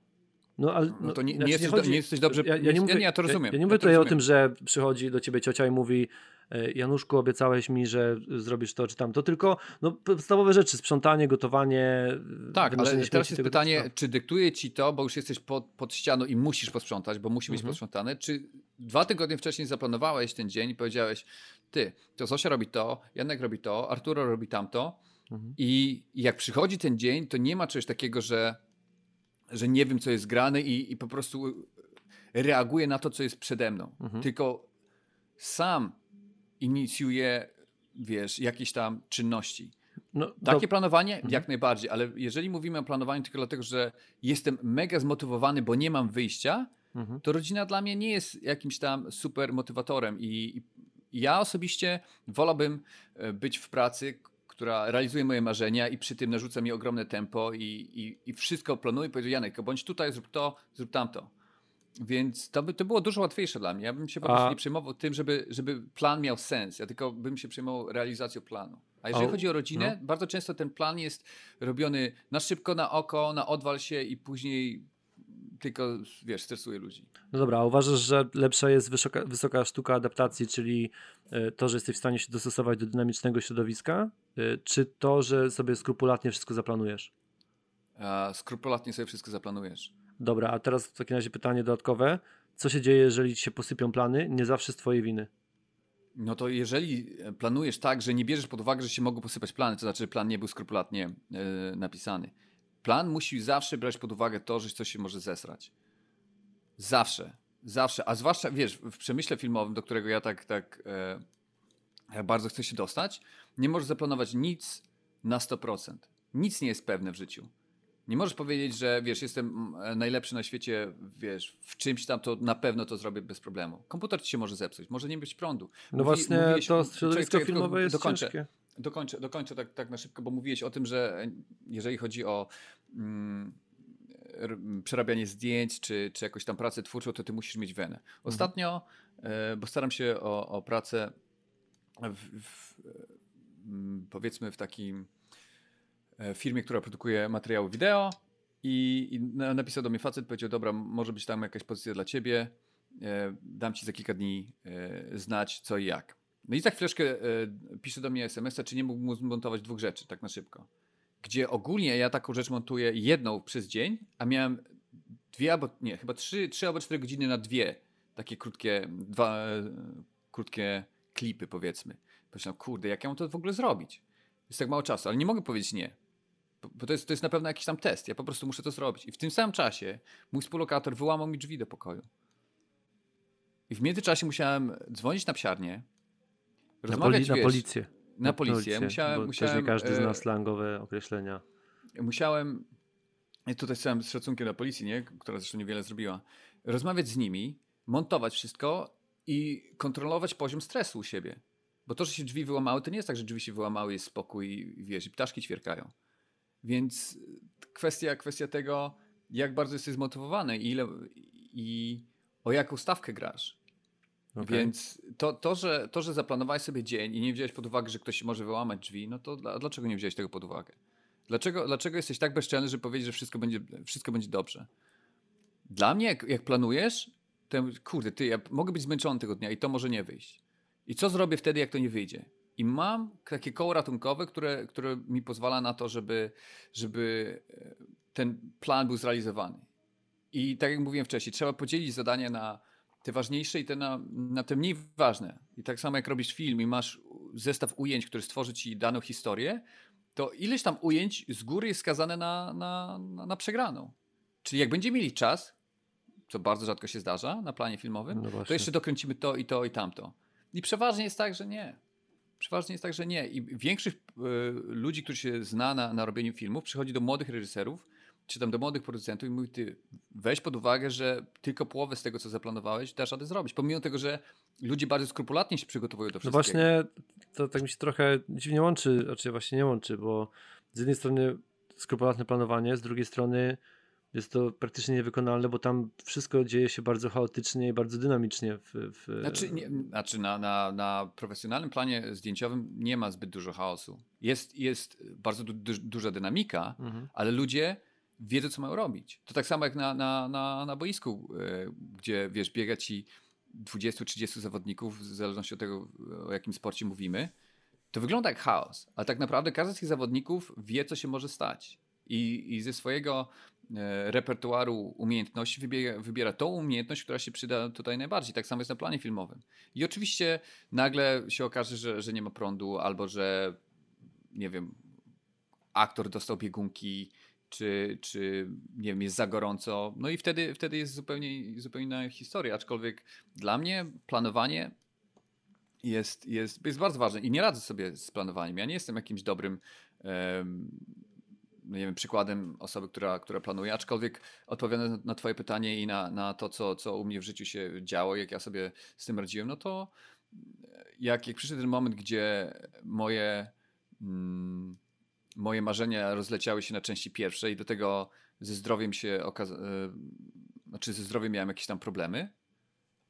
no, ale, no to nie, znaczy nie, jesteś, chodzi, nie jesteś dobrze. Ja, ja, nie mówię, ja, ja to rozumiem. Ja, nie mówię ja tutaj rozumiem. o tym, że przychodzi do ciebie ciocia i mówi e, Januszku, obiecałeś mi, że zrobisz to czy tamto, tylko no, podstawowe rzeczy, sprzątanie, gotowanie. Tak, ale teraz jest tego pytanie, typu. czy dyktuje ci to, bo już jesteś pod, pod ścianą i musisz posprzątać, bo musi być Mhm. posprzątane, czy dwa tygodnie wcześniej zaplanowałeś ten dzień i powiedziałeś, ty, to Zosia robi to, Janek robi to, Arturo robi tamto Mhm. i, i jak przychodzi ten dzień, to nie ma czegoś takiego, że, że nie wiem, co jest grane i, i po prostu reaguję na to, co jest przede mną. Mhm. Tylko sam inicjuję, wiesz, jakieś tam czynności. No, Takie to- planowanie Mhm. jak najbardziej, ale jeżeli mówimy o planowaniu tylko dlatego, że jestem mega zmotywowany, bo nie mam wyjścia, Mhm. to rodzina dla mnie nie jest jakimś tam super motywatorem i, i ja osobiście wolałbym e, być w pracy, która realizuje moje marzenia i przy tym narzuca mi ogromne tempo i, i, i wszystko planuję. Powiedział Janek, bądź tutaj, zrób to, zrób tamto. Więc to, by, to było dużo łatwiejsze dla mnie. Ja bym się po prostu nie przejmował tym, żeby, żeby plan miał sens. Ja tylko bym się przejmował realizacją planu. A jeżeli A- chodzi o rodzinę, no. bardzo często ten plan jest robiony na szybko, na oko, na odwal się i później tylko, wiesz, stresuje ludzi. No dobra, a uważasz, że lepsza jest wysoka, wysoka sztuka adaptacji, czyli e, to, że jesteś w stanie się dostosować do dynamicznego środowiska, e, czy to, że sobie skrupulatnie wszystko zaplanujesz? A skrupulatnie sobie wszystko zaplanujesz. Dobra, a teraz w takim razie pytanie dodatkowe. Co się dzieje, jeżeli ci się posypią plany? Nie zawsze z twojej winy. No to jeżeli planujesz tak, że nie bierzesz pod uwagę, że się mogą posypać plany, to znaczy, że plan nie był skrupulatnie e, napisany. Plan musi zawsze brać pod uwagę to, że coś się może zesrać. Zawsze. Zawsze. A zwłaszcza, wiesz, w przemyśle filmowym, do którego ja tak, tak e, bardzo chcę się dostać, nie możesz zaplanować nic na 100%. Nic nie jest pewne w życiu. Nie możesz powiedzieć, że wiesz, jestem mm, najlepszy na świecie, wiesz, w czymś tam, to na pewno to zrobię bez problemu. Komputer ci się może zepsuć, może nie być prądu. No Mówi- właśnie, to środowisko filmowe jest dokończę. ciężkie. Dokończę, dokończę tak, tak na szybko, bo mówiłeś o tym, że jeżeli chodzi o mm, przerabianie zdjęć, czy, czy jakąś tam pracę twórczą, to ty musisz mieć wenę. Ostatnio, e, bo staram się o, o pracę w, w, mm, powiedzmy w takim e, firmie, która produkuje materiały wideo i, i na- napisał do mnie facet, powiedział, dobra, może być tam jakaś pozycja dla ciebie, e, dam ci za kilka dni znać co i jak. No i za chwileczkę e, pisze do mnie SMS-a, czy nie mógłbym zmontować dwóch rzeczy tak na szybko. Gdzie ogólnie ja taką rzecz montuję jedną przez dzień, a miałem dwie albo, nie, chyba trzy, trzy albo cztery godziny na dwie takie krótkie, dwa e, krótkie klipy powiedzmy. Pomyślałem, kurde, jak ja mam to w ogóle zrobić? Jest tak mało czasu, ale nie mogę powiedzieć nie. Bo to jest, to jest na pewno jakiś tam test. Ja po prostu muszę to zrobić. I w tym samym czasie mój współlokator wyłamał mi drzwi do pokoju. I w międzyczasie musiałem dzwonić na psiarnię, Na, rozmawiać poli- na wiesz, policję. Na policję. Musiałem, musiałem, też nie każdy e, zna slangowe określenia. musiałem, tutaj chciałem z szacunkiem dla policji, nie? która zresztą niewiele zrobiła, rozmawiać z nimi, montować wszystko i kontrolować poziom stresu u siebie. Bo to, że się drzwi wyłamały, to nie jest tak, że drzwi się wyłamały, jest spokój i wiesz, i ptaszki ćwierkają. Więc kwestia, kwestia tego, jak bardzo jesteś zmotywowany i, ile, i o jaką stawkę grasz. Okej. Więc to, to, że, to, że zaplanowałeś sobie dzień i nie wziąłeś pod uwagę, że ktoś może wyłamać drzwi, no to dla, dlaczego nie wziąłeś tego pod uwagę? Dlaczego, dlaczego jesteś tak bezczelny, żeby powiedzieć, że wszystko będzie, wszystko będzie dobrze? Dla mnie, jak, jak planujesz, to ja kurde, ty, ja mogę być zmęczony tego dnia i to może nie wyjść. I co zrobię wtedy, jak to nie wyjdzie? I mam takie koło ratunkowe, które, które mi pozwala na to, żeby, żeby e, ten plan był zrealizowany. I tak jak mówiłem wcześniej, trzeba podzielić zadania na te ważniejsze i te na, na te mniej ważne. I tak samo jak robisz film i masz zestaw ujęć, który stworzy ci daną historię, to ileś tam ujęć z góry jest skazane na, na, na, na przegraną. Czyli jak będziemy mieli czas, co bardzo rzadko się zdarza na planie filmowym, No to jeszcze dokręcimy to i to i tamto. I przeważnie jest tak, że nie. Przeważnie jest tak, że nie. I większość y, ludzi, którzy się zna na, na robieniu filmów, przychodzi do młodych reżyserów, czy tam do młodych producentów i mówi, ty weź pod uwagę, że tylko połowę z tego, co zaplanowałeś, dasz radę zrobić. Pomimo tego, że ludzie bardzo skrupulatnie się przygotowują do No wszystkiego. właśnie, to tak mi się trochę dziwnie łączy, znaczy właśnie nie łączy, bo z jednej strony skrupulatne planowanie, z drugiej strony jest to praktycznie niewykonalne, bo tam wszystko dzieje się bardzo chaotycznie i bardzo dynamicznie. W, w... Znaczy, nie, znaczy na, na, na profesjonalnym planie zdjęciowym nie ma zbyt dużo chaosu. Jest, jest bardzo du, du, duża dynamika, mhm. ale ludzie wiedzą, co mają robić. To tak samo jak na, na, na, na boisku, e, gdzie wiesz, biega ci 20-30 zawodników, w zależności od tego, o jakim sporcie mówimy. To wygląda jak chaos, ale tak naprawdę każdy z tych zawodników wie, co się może stać. I, i ze swojego E, repertuaru umiejętności wybiera, wybiera tą umiejętność, która się przyda tutaj najbardziej. Tak samo jest na planie filmowym. I oczywiście nagle się okaże, że, że nie ma prądu, albo że nie wiem, aktor dostał biegunki, czy, czy nie wiem, jest za gorąco. No i wtedy, wtedy jest zupełnie, zupełnie inna historia. Aczkolwiek dla mnie planowanie jest, jest, jest bardzo ważne i nie radzę sobie z planowaniem. Ja nie jestem jakimś dobrym um, nie wiem, przykładem osoby, która, która planuje, aczkolwiek odpowiadając na twoje pytanie i na, na to, co, co u mnie w życiu się działo, jak ja sobie z tym radziłem, no to jak, jak przyszedł ten moment, gdzie moje, mm, moje marzenia rozleciały się na części pierwszej i do tego ze zdrowiem się okazało, e, znaczy ze zdrowiem miałem jakieś tam problemy,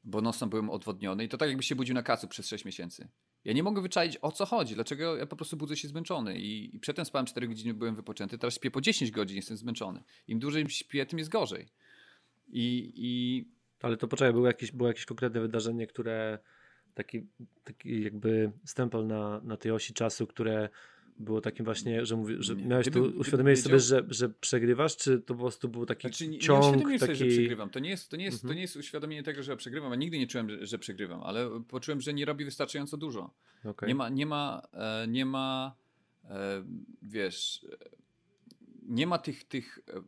bo nosem byłem odwodniony i to tak jakby się budził na kacu przez 6 miesięcy. Ja nie mogę wyczaić o co chodzi, dlaczego ja po prostu budzę się zmęczony i, i przedtem spałem 4 godziny, byłem wypoczęty, teraz śpię po 10 godzin, jestem zmęczony. Im dłużej śpię, tym jest gorzej. I, i... Ale to poczekaj, było jakieś, było jakieś konkretne wydarzenie, które taki, taki jakby stempel na, na tej osi czasu, które było takim właśnie, że, mówi, że miałeś tu uświadomiłeś sobie, że, że przegrywasz, czy to po prostu był taki znaczy, nie, ciąg? Nie uświadomiłem taki... sobie, że przegrywam. To nie jest, to nie jest, mhm. to nie jest uświadomienie tego, że ja przegrywam. Ja nigdy nie czułem, że, przegrywam, ale poczułem, że nie robi wystarczająco dużo. Okay. Nie ma, nie ma, e, nie ma e, wiesz, nie ma tych, tych e,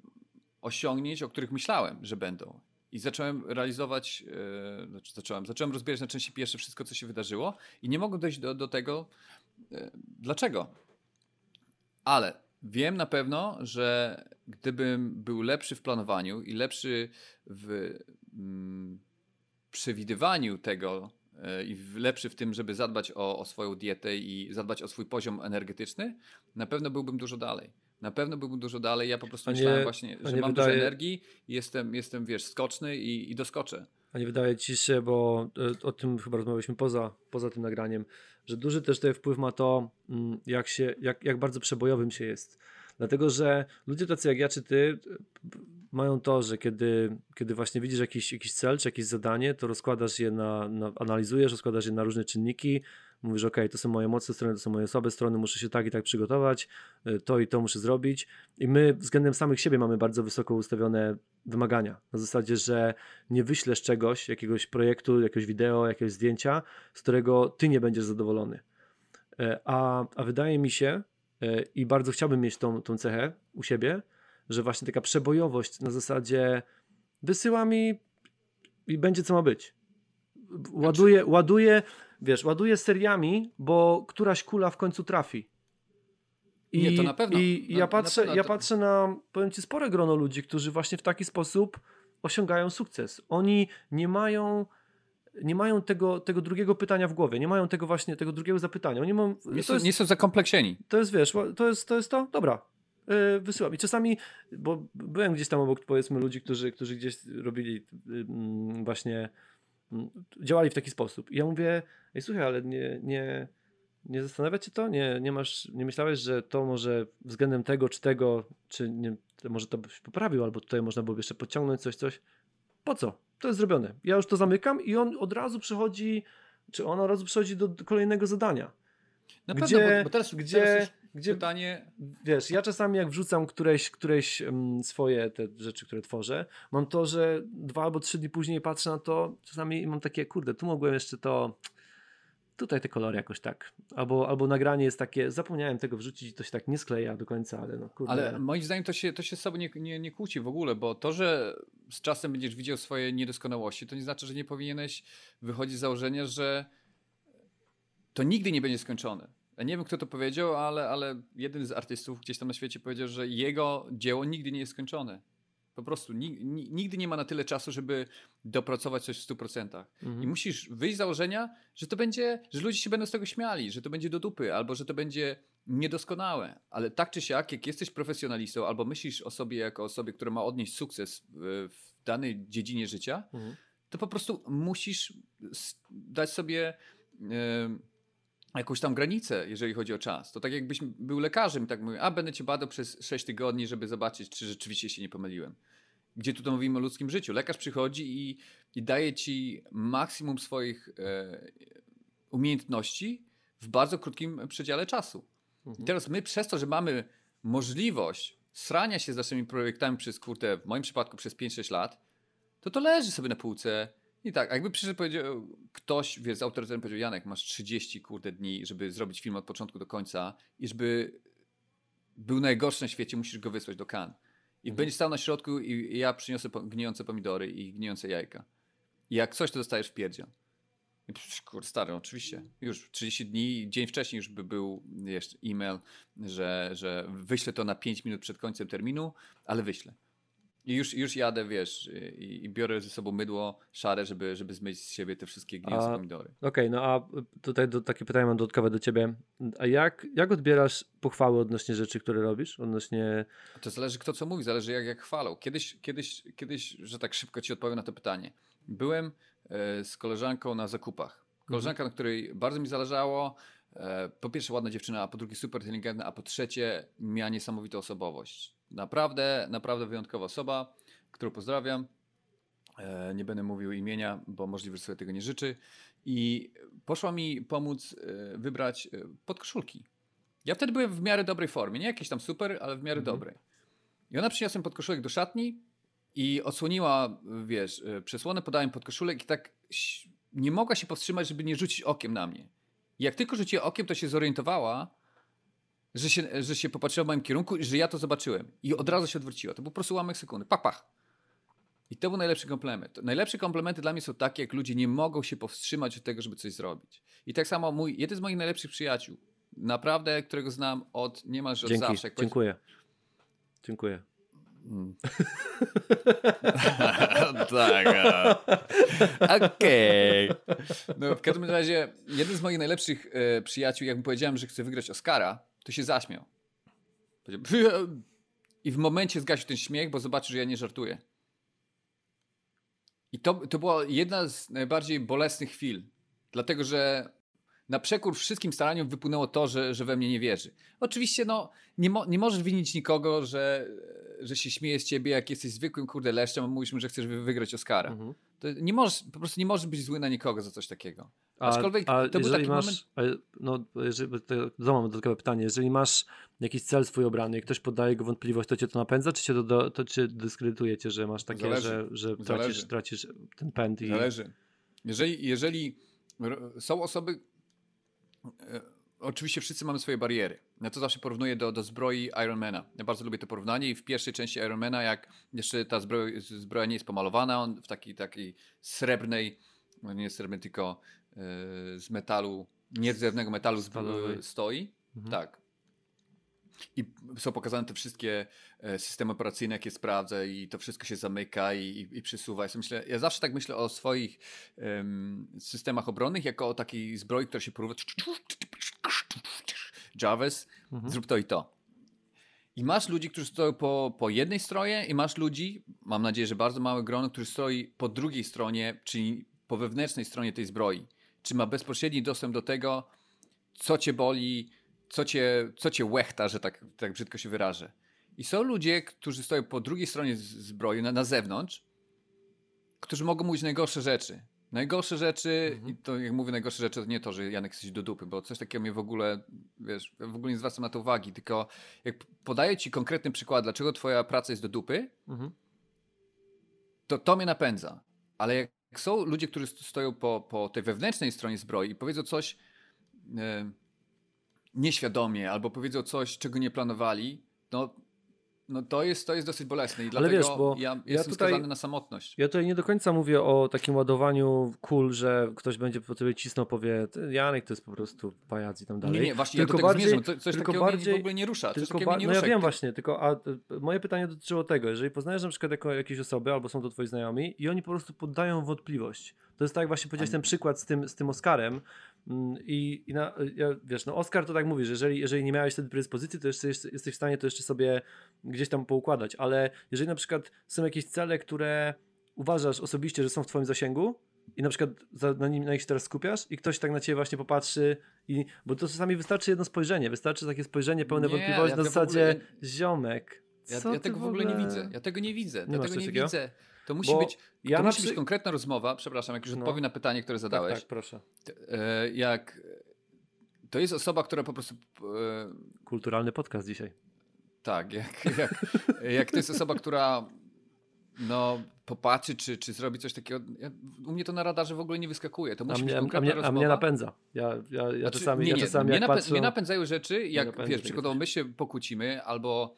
osiągnięć, o których myślałem, że będą. I zacząłem realizować, znaczy zacząłem, zacząłem rozbierać na części pierwsze wszystko, co się wydarzyło i nie mogłem dojść do, do tego, dlaczego ale wiem na pewno, że gdybym był lepszy w planowaniu i lepszy w mm, przewidywaniu tego e, i lepszy w tym, żeby zadbać o, o, swoją dietę i zadbać o swój poziom energetyczny, na pewno byłbym dużo dalej. Na pewno byłbym dużo dalej. Ja po prostu nie, myślałem właśnie, że mam wydaje... dużo energii, jestem, jestem wiesz, skoczny i, i doskoczę. A nie wydaje ci się, bo e, o tym chyba rozmawialiśmy poza, poza tym nagraniem, że duży też tutaj wpływ ma to, mm, jak, się, jak, jak bardzo przebojowym się jest. Dlatego, że ludzie tacy jak ja czy ty mają to, że kiedy, kiedy właśnie widzisz jakiś, jakiś cel czy jakieś zadanie, to rozkładasz je na, na analizujesz, rozkładasz je na różne czynniki, mówisz, ok, to są moje mocne strony, to są moje słabe strony, muszę się tak i tak przygotować, y, to i to muszę zrobić. I my względem samych siebie mamy bardzo wysoko ustawione wymagania. Na zasadzie, że nie wyślesz czegoś, jakiegoś projektu, jakiegoś wideo, jakiegoś zdjęcia, z którego ty nie będziesz zadowolony. E, a, a wydaje mi się, e, i bardzo chciałbym mieć tą, tą cechę u siebie, że właśnie taka przebojowość na zasadzie wysyła mi i będzie co ma być. Ładuje, ładuje, wiesz, ładuje seriami, bo któraś kula w końcu trafi. I, nie, to na pewno. I, na, ja, patrzę, ja patrzę na, powiem ci, spore grono ludzi, którzy właśnie w taki sposób osiągają sukces. Oni nie mają nie mają tego, tego drugiego pytania w głowie, nie mają tego właśnie, tego drugiego zapytania. Oni mają, nie, są, jest, nie są zakompleksieni. To jest, wiesz, to jest to, jest to? dobra, yy, wysyłam. I czasami, bo byłem gdzieś tam obok, powiedzmy, ludzi, którzy, którzy gdzieś robili yy, właśnie, yy, działali w taki sposób. I ja mówię, ej, słuchaj, ale nie, nie, nie zastanawia cię to? Nie, nie, masz, nie myślałeś, że to może względem tego czy tego, czy nie, może to byś poprawił, albo tutaj można byłoby jeszcze podciągnąć coś, coś. Po co? To jest zrobione. Ja już to zamykam i on od razu przechodzi, czy on od razu przechodzi do kolejnego zadania. Na gdzie, pewno, bo, bo teraz, gdzie, teraz gdzie pytanie... Wiesz, ja czasami jak wrzucam któreś, któreś swoje te rzeczy, które tworzę, mam to, że dwa albo trzy dni później patrzę na to, czasami mam takie, kurde, tu mogłem jeszcze to tutaj te kolory jakoś tak. Albo, albo nagranie jest takie, zapomniałem tego wrzucić i to się tak nie skleja do końca, ale no kurde. Ale moim zdaniem to się, to się z sobą nie, nie, nie kłóci w ogóle, bo to, że z czasem będziesz widział swoje niedoskonałości, to nie znaczy, że nie powinieneś wychodzić z założenia, że to nigdy nie będzie skończone. Ja nie wiem, kto to powiedział, ale, ale jeden z artystów gdzieś tam na świecie powiedział, że jego dzieło nigdy nie jest skończone. Po prostu nigdy nie ma na tyle czasu, żeby dopracować coś w 100%. Mhm. I musisz wyjść z założenia, że to będzie, że ludzie się będą z tego śmiali, że to będzie do dupy, albo że to będzie niedoskonałe, ale tak czy siak, jak jesteś profesjonalistą albo myślisz o sobie jako osobie, która ma odnieść sukces w, w danej dziedzinie życia, mhm. to po prostu musisz dać sobie e, jakąś tam granicę, jeżeli chodzi o czas. To tak jakbyś był lekarzem i tak mówił, a będę cię badał przez 6 tygodni, żeby zobaczyć, czy rzeczywiście się nie pomyliłem. Gdzie tutaj mówimy o ludzkim życiu. Lekarz przychodzi i, i daje ci maksimum swoich e, umiejętności w bardzo krótkim przedziale czasu. Mhm. I teraz my przez to, że mamy możliwość srania się z naszymi projektami przez, kurde, w moim przypadku przez 5-6 lat, to to leży sobie na półce i tak, jakby przyszedł powiedział, ktoś, wie, z autorytetem powiedział, Janek, masz 30 kurde dni, żeby zrobić film od początku do końca i żeby był najgorszy na świecie, musisz go wysłać do Kan. I mhm. będziesz stał na środku i ja przyniosę gnijące pomidory i gnijące jajka. I jak coś, to dostajesz w pierdziel. Kur, stary, oczywiście. Już 30 dni, dzień wcześniej już by był jeszcze e-mail, że, że wyślę to na 5 minut przed końcem terminu, ale wyślę. I już, już jadę, wiesz, i, i, biorę ze sobą mydło szare, żeby, żeby zmyć z siebie te wszystkie gnijące pomidory. Okej, okay, no a tutaj do, takie pytanie mam dodatkowe do ciebie. A jak, jak odbierasz pochwały odnośnie rzeczy, które robisz? Odnośnie... To zależy kto co mówi, zależy jak, jak chwalą. Kiedyś, kiedyś, kiedyś, że tak szybko ci odpowiem na to pytanie. Byłem e, z koleżanką na zakupach. Koleżanka, mhm. na której bardzo mi zależało. E, po pierwsze ładna dziewczyna, a po drugie super inteligentna, a po trzecie miała niesamowitą osobowość Naprawdę, naprawdę wyjątkowa osoba, którą pozdrawiam. E, nie będę mówił imienia, bo możliwe, że sobie tego nie życzy. I poszła mi pomóc e, wybrać e, podkoszulki. Ja wtedy byłem w miarę dobrej formie. Nie jakieś tam super, ale w miarę mhm. dobrej. I ona przyniosła podkoszulek do szatni i odsłoniła, wiesz, przesłonę, podałem podkoszulek i tak nie mogła się powstrzymać, żeby nie rzucić okiem na mnie. I jak tylko rzuciła okiem, to się zorientowała, że się, że się popatrzyła w moim kierunku i że ja to zobaczyłem. I od razu się odwróciła. To był po prostu ułamek sekundy. Pach, pach. I to był najlepszy komplement. Najlepsze komplementy dla mnie są takie, jak ludzie nie mogą się powstrzymać od tego, żeby coś zrobić. I tak samo mój, jeden z moich najlepszych przyjaciół, naprawdę, którego znam od niemalże od Dzięki. zawsze. Dziękuję. Dziękuję. Hmm. tak. Okej. Okay. No, w każdym razie, jeden z moich najlepszych e, przyjaciół, jak mu powiedziałem, że chcę wygrać Oscara, to się zaśmiał. I w momencie zgasił ten śmiech, bo zobaczył, że ja nie żartuję. I to, to była jedna z najbardziej bolesnych chwil. Dlatego, że na przekór wszystkim staraniom wypłynęło to, że, że we mnie nie wierzy. Oczywiście, no, nie, mo nie możesz winić nikogo, że, że się śmieje z ciebie, jak jesteś zwykłym kurde leszczem, a mówisz mu, że chcesz wygrać Oscara. Mhm. To nie możesz, po prostu nie możesz być zły na nikogo za coś takiego. Aczkolwiek a, a to był taki masz, moment... No, jeżeli, to, to mam dodatkowe pytanie. Jeżeli masz jakiś cel swój obrany i ktoś podaje go wątpliwość, to cię to napędza, czy cię to, do, to cię dyskredytuje cię, że masz takie, Zależy. że, że tracisz, tracisz ten pęd i... Zależy. Jeżeli, jeżeli są osoby, e, oczywiście wszyscy mamy swoje bariery. Ja to zawsze porównuję do, do zbroi Ironmana. Ja bardzo lubię to porównanie i w pierwszej części Ironmana, jak jeszcze ta zbroja, zbroja nie jest pomalowana, on w takiej, takiej srebrnej, no nie srebrnej, tylko yy, z metalu, nie z drewnego metalu stoi. Mhm. Tak. I są pokazane te wszystkie e, systemy operacyjne, jakie sprawdzę i to wszystko się zamyka i, i, i przysuwa. Ja, myślę, ja zawsze tak myślę o swoich um, systemach obronnych, jako o takiej zbroi, która się porówna. Jarvis, mhm. zrób to i to. I masz ludzi, którzy stoją po, po jednej stronie i masz ludzi, mam nadzieję, że bardzo małe grono, który stoi po drugiej stronie, czyli po wewnętrznej stronie tej zbroi. Czy ma bezpośredni dostęp do tego, co cię boli, co cię, co cię łechta, że tak, tak brzydko się wyrażę. I są ludzie, którzy stoją po drugiej stronie zbroi, na, na zewnątrz, którzy mogą mówić najgorsze rzeczy. Najgorsze rzeczy, mhm. i to jak mówię najgorsze rzeczy, to nie to, że Janek jesteś do dupy, bo coś takiego mnie w ogóle, wiesz, w ogóle nie zwracam na to uwagi, tylko jak podaję ci konkretny przykład, dlaczego twoja praca jest do dupy, mhm. to to mnie napędza. Ale jak są ludzie, którzy stoją po, po tej wewnętrznej stronie zbroi i powiedzą coś, e, nieświadomie albo powiedzą coś, czego nie planowali, no, no to, jest, to jest dosyć bolesne i dlatego wiesz, bo ja, ja jestem tutaj, skazany na samotność. Ja tutaj nie do końca mówię o takim ładowaniu kul, że ktoś będzie po tobie cisnął, powie Janek to jest po prostu pajac i tam dalej. Nie, nie, właśnie tylko ja do bardziej, zmierzam. coś tylko takiego bardziej, w ogóle nie rusza. Tylko ba- nie no ja wiem właśnie, tylko a, moje pytanie dotyczyło tego, jeżeli poznajesz na przykład jako jakieś osoby albo są to twoi znajomi i oni po prostu poddają wątpliwość To jest tak, właśnie powiedziałeś ten przykład z tym, z tym Oscarem. Mm, I, i na, wiesz, no Oscar to tak mówi, że jeżeli, jeżeli nie miałeś wtedy predyspozycji, to jeszcze jesteś w stanie to jeszcze sobie gdzieś tam poukładać. Ale jeżeli na przykład są jakieś cele, które uważasz osobiście, że są w twoim zasięgu, i na przykład za, na, nim, na nich się teraz skupiasz i ktoś tak na ciebie właśnie popatrzy i, bo to czasami wystarczy jedno spojrzenie, wystarczy takie spojrzenie pełne wątpliwości ja na zasadzie ogóle, ziomek. Ja, ja tego w ogóle... nie widzę. Ja tego nie widzę. Nie ja tego nie takiego? widzę. To musi, być, ja to musi przy... być konkretna rozmowa. Przepraszam, jak już no. odpowiem na pytanie, które zadałeś. Tak, tak proszę. E, jak to jest osoba, która po prostu. E, Kulturalny podcast dzisiaj. Tak, jak, jak, jak to jest osoba, która no, popatrzy, czy, czy zrobi coś takiego. Ja, u mnie to na radarze w ogóle nie wyskakuje. To musi a mnie, być a mnie, a mnie napędza. Ja, ja, ja znaczy, czasami, nie, nie, ja czasami mnie, napę patrzę, mnie napędzają rzeczy, jak wiesz, przykładowo my się pokłócimy, albo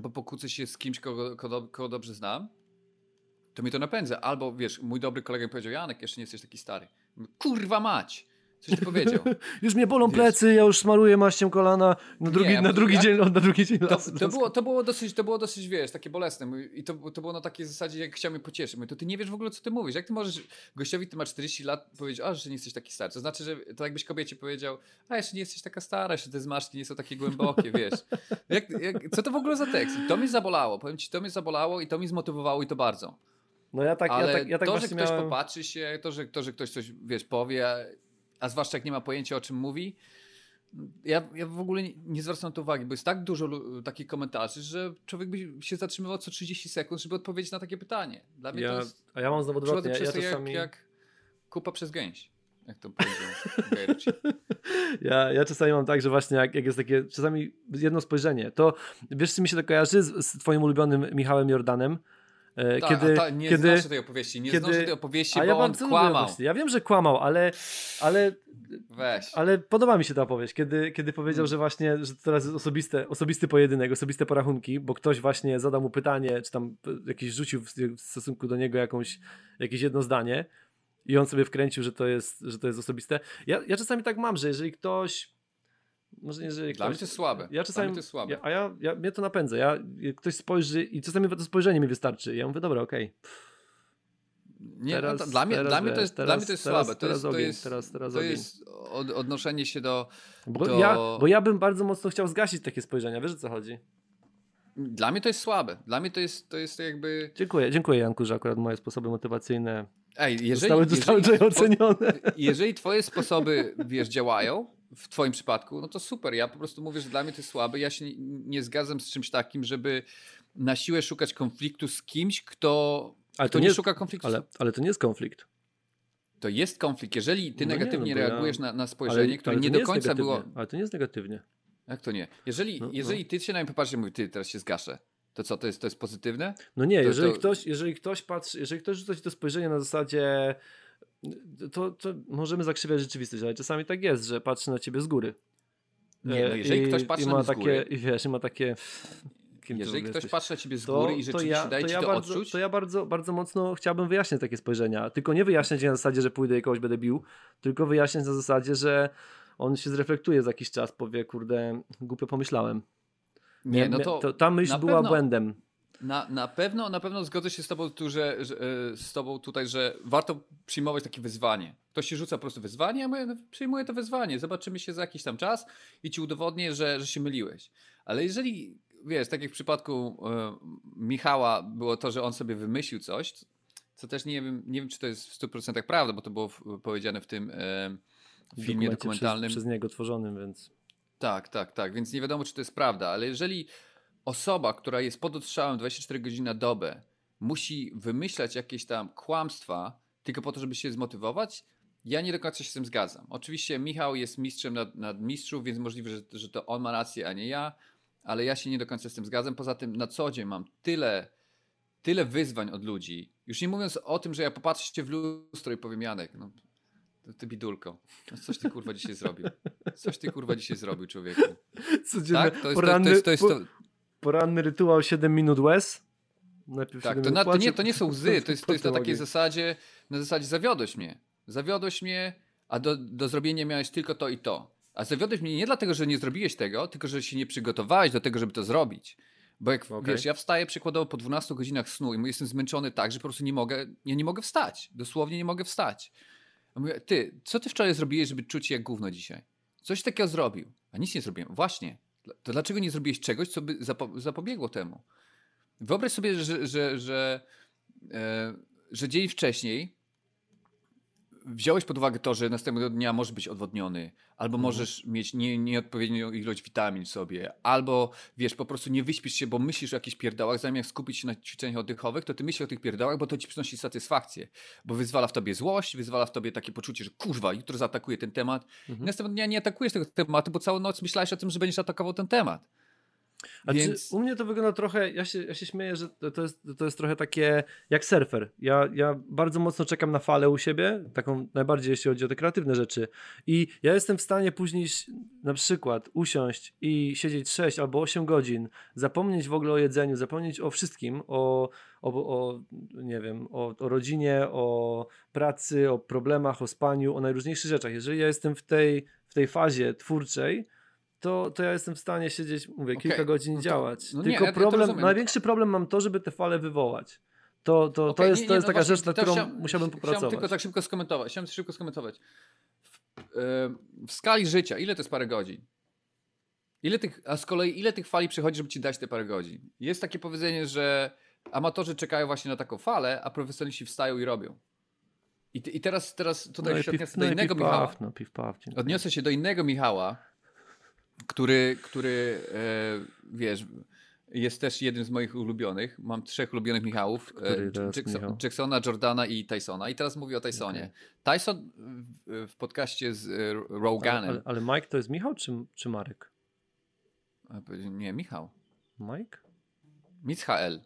bo pokłócę się z kimś, kogo, kogo, kogo dobrze znam, to mi to napędza. Albo wiesz, mój dobry kolega mi powiedział, Janek, jeszcze nie jesteś taki stary. Kurwa mać! Coś ty powiedział. już mnie bolą Wiesz. plecy, ja już smaruję maścią kolana na drugi, nie, na drugi ja, dzień, na drugi dzień to, to, było, to, było dosyć, to było dosyć, wiesz, takie bolesne i to, to było na takiej zasadzie, jak chciał mnie pocieszyć. Mówię, to ty nie wiesz w ogóle, co ty mówisz. Jak ty możesz gościowi, ty ma 40 lat, powiedzieć, a, że nie jesteś taki stary. To znaczy, że to jakbyś kobiecie powiedział, a jeszcze nie jesteś taka stara, jeszcze te zmarszczki nie są takie głębokie, wiesz. Jak, jak, co to w ogóle za tekst? I to mnie zabolało, powiem ci, to mnie zabolało i to mi zmotywowało i to bardzo. No ja tak, Ale ja tak, ja tak to, że ktoś miałem... popatrzy się, to że, to, że ktoś coś, wiesz, powie, a zwłaszcza jak nie ma pojęcia o czym mówi, ja, ja w ogóle nie, nie zwracam na to uwagi, bo jest tak dużo takich komentarzy, że człowiek by się zatrzymywał co 30 sekund, żeby odpowiedzieć na takie pytanie. Dla mnie ja, to jest a ja mam znowu odwrotnie. Ja, ja czasami... jak, jak kupa przez gęś. Jak to powiedział ja, ja czasami mam tak, że właśnie jak, jak jest takie, czasami jedno spojrzenie, to wiesz, czy mi się to kojarzy z, z twoim ulubionym Michałem Jordanem, E, tak, kiedy, ta, nie kiedy, znoszę tej opowieści, nie kiedy, znoszę tej opowieści, bo ja on kłamał. Ja wiem, że kłamał, ale, ale, Weź. ale podoba mi się ta opowieść, kiedy, kiedy powiedział, hmm. że właśnie, że teraz jest osobiste, osobisty pojedynek, osobiste porachunki, bo ktoś właśnie zadał mu pytanie, czy tam jakieś rzucił w, w stosunku do niego jakąś, jakieś jedno zdanie i on sobie wkręcił, że to jest, że to jest osobiste. Ja, ja czasami tak mam, że jeżeli ktoś może nie, że Dla ktoś, mnie to jest słabe. Ja czasami, to jest słabe. Ja, a ja, ja, mnie to napędza. Ja, ktoś spojrzy i czasami to spojrzenie mi wystarczy. Ja mówię, dobra, okej. Okay. Nie, no teraz, no to, dla, mnie, teraz, dla, mnie to jest, teraz, dla mnie to jest słabe. To jest, to jest, teraz, teraz to jest od, odnoszenie się do. Bo, do... Ja, bo ja bym bardzo mocno chciał zgasić takie spojrzenia. Wiesz o co chodzi? Dla mnie to jest słabe. Dla mnie to jest, to jest jakby. Dziękuję, dziękuję Janku, że akurat moje sposoby motywacyjne Ej, jeżeli, zostały, zostały jeżeli, ocenione. Jeżeli twoje sposoby, wiesz, działają, w twoim przypadku, no to super. Ja po prostu mówię, że dla mnie to jest słabe. Ja się nie, nie zgadzam z czymś takim, żeby na siłę szukać konfliktu z kimś, kto, ale to nie, nie szuka konfliktu. Ale, ale to nie jest konflikt. To jest konflikt. Jeżeli ty no negatywnie nie, no reagujesz ja... na, na spojrzenie, ale, które ale nie do końca było. Ale to nie jest negatywnie. Jak to nie? Jeżeli, no, jeżeli no. ty się na mnie popatrzysz i mówisz, ty teraz się zgaszę, to co, to jest, to jest pozytywne? No nie, to, jeżeli, to... Ktoś, jeżeli ktoś patrzy, jeżeli ktoś rzuca ci to spojrzenie na zasadzie to, to możemy zakrzywiać rzeczywistość, ale czasami tak jest, że patrzy na ciebie z góry. Nie, no jeżeli I, ktoś patrzy na takie, góry, i wiesz, i ma takie... Jeżeli ktoś jesteś, patrzy na ciebie z góry to, i rzeczywiście to ja, daje to ja to bardzo, odczuć... To ja bardzo, bardzo mocno chciałbym wyjaśnić takie spojrzenia. Tylko nie wyjaśniać na zasadzie, że pójdę i kogoś będę bił, tylko wyjaśniać na zasadzie, że on się zreflektuje za jakiś czas, powie, kurde, głupio pomyślałem. Nie, no to, to ta myśl była pewno, błędem. Na, na, pewno, na pewno zgodzę się z tobą, tu, że, że, e, z tobą tutaj, że warto przyjmować takie wyzwanie. Ktoś się rzuca po prostu wyzwanie, a ja no, przyjmuję to wyzwanie. Zobaczymy się za jakiś tam czas i ci udowodnię, że, że się myliłeś. Ale jeżeli, wiesz, tak jak w przypadku e, Michała było to, że on sobie wymyślił coś, co też nie wiem, nie wiem czy to jest w 100% prawda, bo to było w, powiedziane w tym e, filmie dokumentalnym. Przez, przez niego tworzonym, więc... Tak, tak, tak, więc nie wiadomo, czy to jest prawda, ale jeżeli osoba, która jest pod odstrzałem 24 godziny na dobę, musi wymyślać jakieś tam kłamstwa tylko po to, żeby się zmotywować, ja nie do końca się z tym zgadzam. Oczywiście Michał jest mistrzem nad, nad mistrzów, więc możliwe, że, że to on ma rację, a nie ja, ale ja się nie do końca z tym zgadzam. Poza tym na co dzień mam tyle, tyle wyzwań od ludzi. Już nie mówiąc o tym, że ja popatrzę się w lustro i powiem Janek, no ty bidulko, no coś ty kurwa dzisiaj zrobił. Coś ty kurwa dzisiaj zrobił, człowieku. Codziennie tak? to jest, poranny, to, jest, to, jest, to, poranny rytuał 7 minut łez. Najpierw tak, to, na, to, nie, to nie są łzy, to jest, to jest na takiej zasadzie, na zasadzie zawiodłeś mnie. Zawiodłeś mnie, a do, do zrobienia miałeś tylko to i to. A zawiodłeś mnie nie dlatego, że nie zrobiłeś tego, tylko że się nie przygotowałeś do tego, żeby to zrobić. Bo jak okay. wiesz, ja wstaję przykładowo po 12 godzinach snu i jestem zmęczony tak, że po prostu nie mogę, ja nie mogę wstać. Dosłownie nie mogę wstać. A mówię, ty, co ty wczoraj zrobiłeś, żeby czuć się jak gówno dzisiaj? Coś takiego zrobił. A nic nie zrobiłem. Właśnie. To dlaczego nie zrobiłeś czegoś, co by zapo zapobiegło temu? Wyobraź sobie, że, że, że, e, że dzień wcześniej wziąłeś pod uwagę to, że następnego dnia możesz być odwodniony, albo mhm. możesz mieć nie, nieodpowiednią ilość witamin w sobie, albo wiesz, po prostu nie wyśpisz się, bo myślisz o jakichś pierdałach, zamiast skupić się na ćwiczeniach oddechowych, to ty myślisz o tych pierdałach, bo to ci przynosi satysfakcję, bo wyzwala w tobie złość, wyzwala w tobie takie poczucie, że kurwa, jutro zaatakuję ten temat. Mhm. Następnego dnia nie atakujesz tego tematu, bo całą noc myślałeś o tym, że będziesz atakował ten temat. Więc... u mnie to wygląda trochę, ja się, ja się śmieję, że to jest, to jest trochę takie jak surfer. Ja, ja bardzo mocno czekam na falę u siebie, taką najbardziej jeśli chodzi o te kreatywne rzeczy. I ja jestem w stanie później na przykład usiąść i siedzieć 6 albo 8 godzin, zapomnieć w ogóle o jedzeniu, zapomnieć o wszystkim, o, o, o nie wiem, o, o rodzinie, o pracy, o problemach, o spaniu, o najróżniejszych rzeczach. Jeżeli ja jestem w tej, w tej fazie twórczej, to, to ja jestem w stanie siedzieć, mówię, okay. kilka godzin no to, działać. No Tylko nie, problem, ja największy problem mam to, żeby te fale wywołać. To, to, okay, to jest, nie, nie, to jest no taka rzecz, na którą chciałem, musiałbym popracować. Chciałem tylko tak szybko skomentować. Chciałem szybko skomentować. W, yy, w, skali życia, ile to jest parę godzin? Ile tych, a z kolei ile tych fali przychodzi, żeby ci dać te parę godzin? Jest takie powiedzenie, że amatorzy czekają właśnie na taką falę, a profesjonaliści wstają i robią. I, i teraz, teraz tutaj no się odniosę do no innego Michała. No, odniosę się do innego Michała, który, który e, wiesz, jest też jednym z moich ulubionych. Mam trzech ulubionych Michałów. E, Jackson, Jacksona, Jordana i Tysona. I teraz mówię o Tysonie. Okay. Tyson w, w podcaście z e, Roganem. Ale, ale, Mike to jest Michał czy, czy Marek? Nie, Michał. Mike? Michael.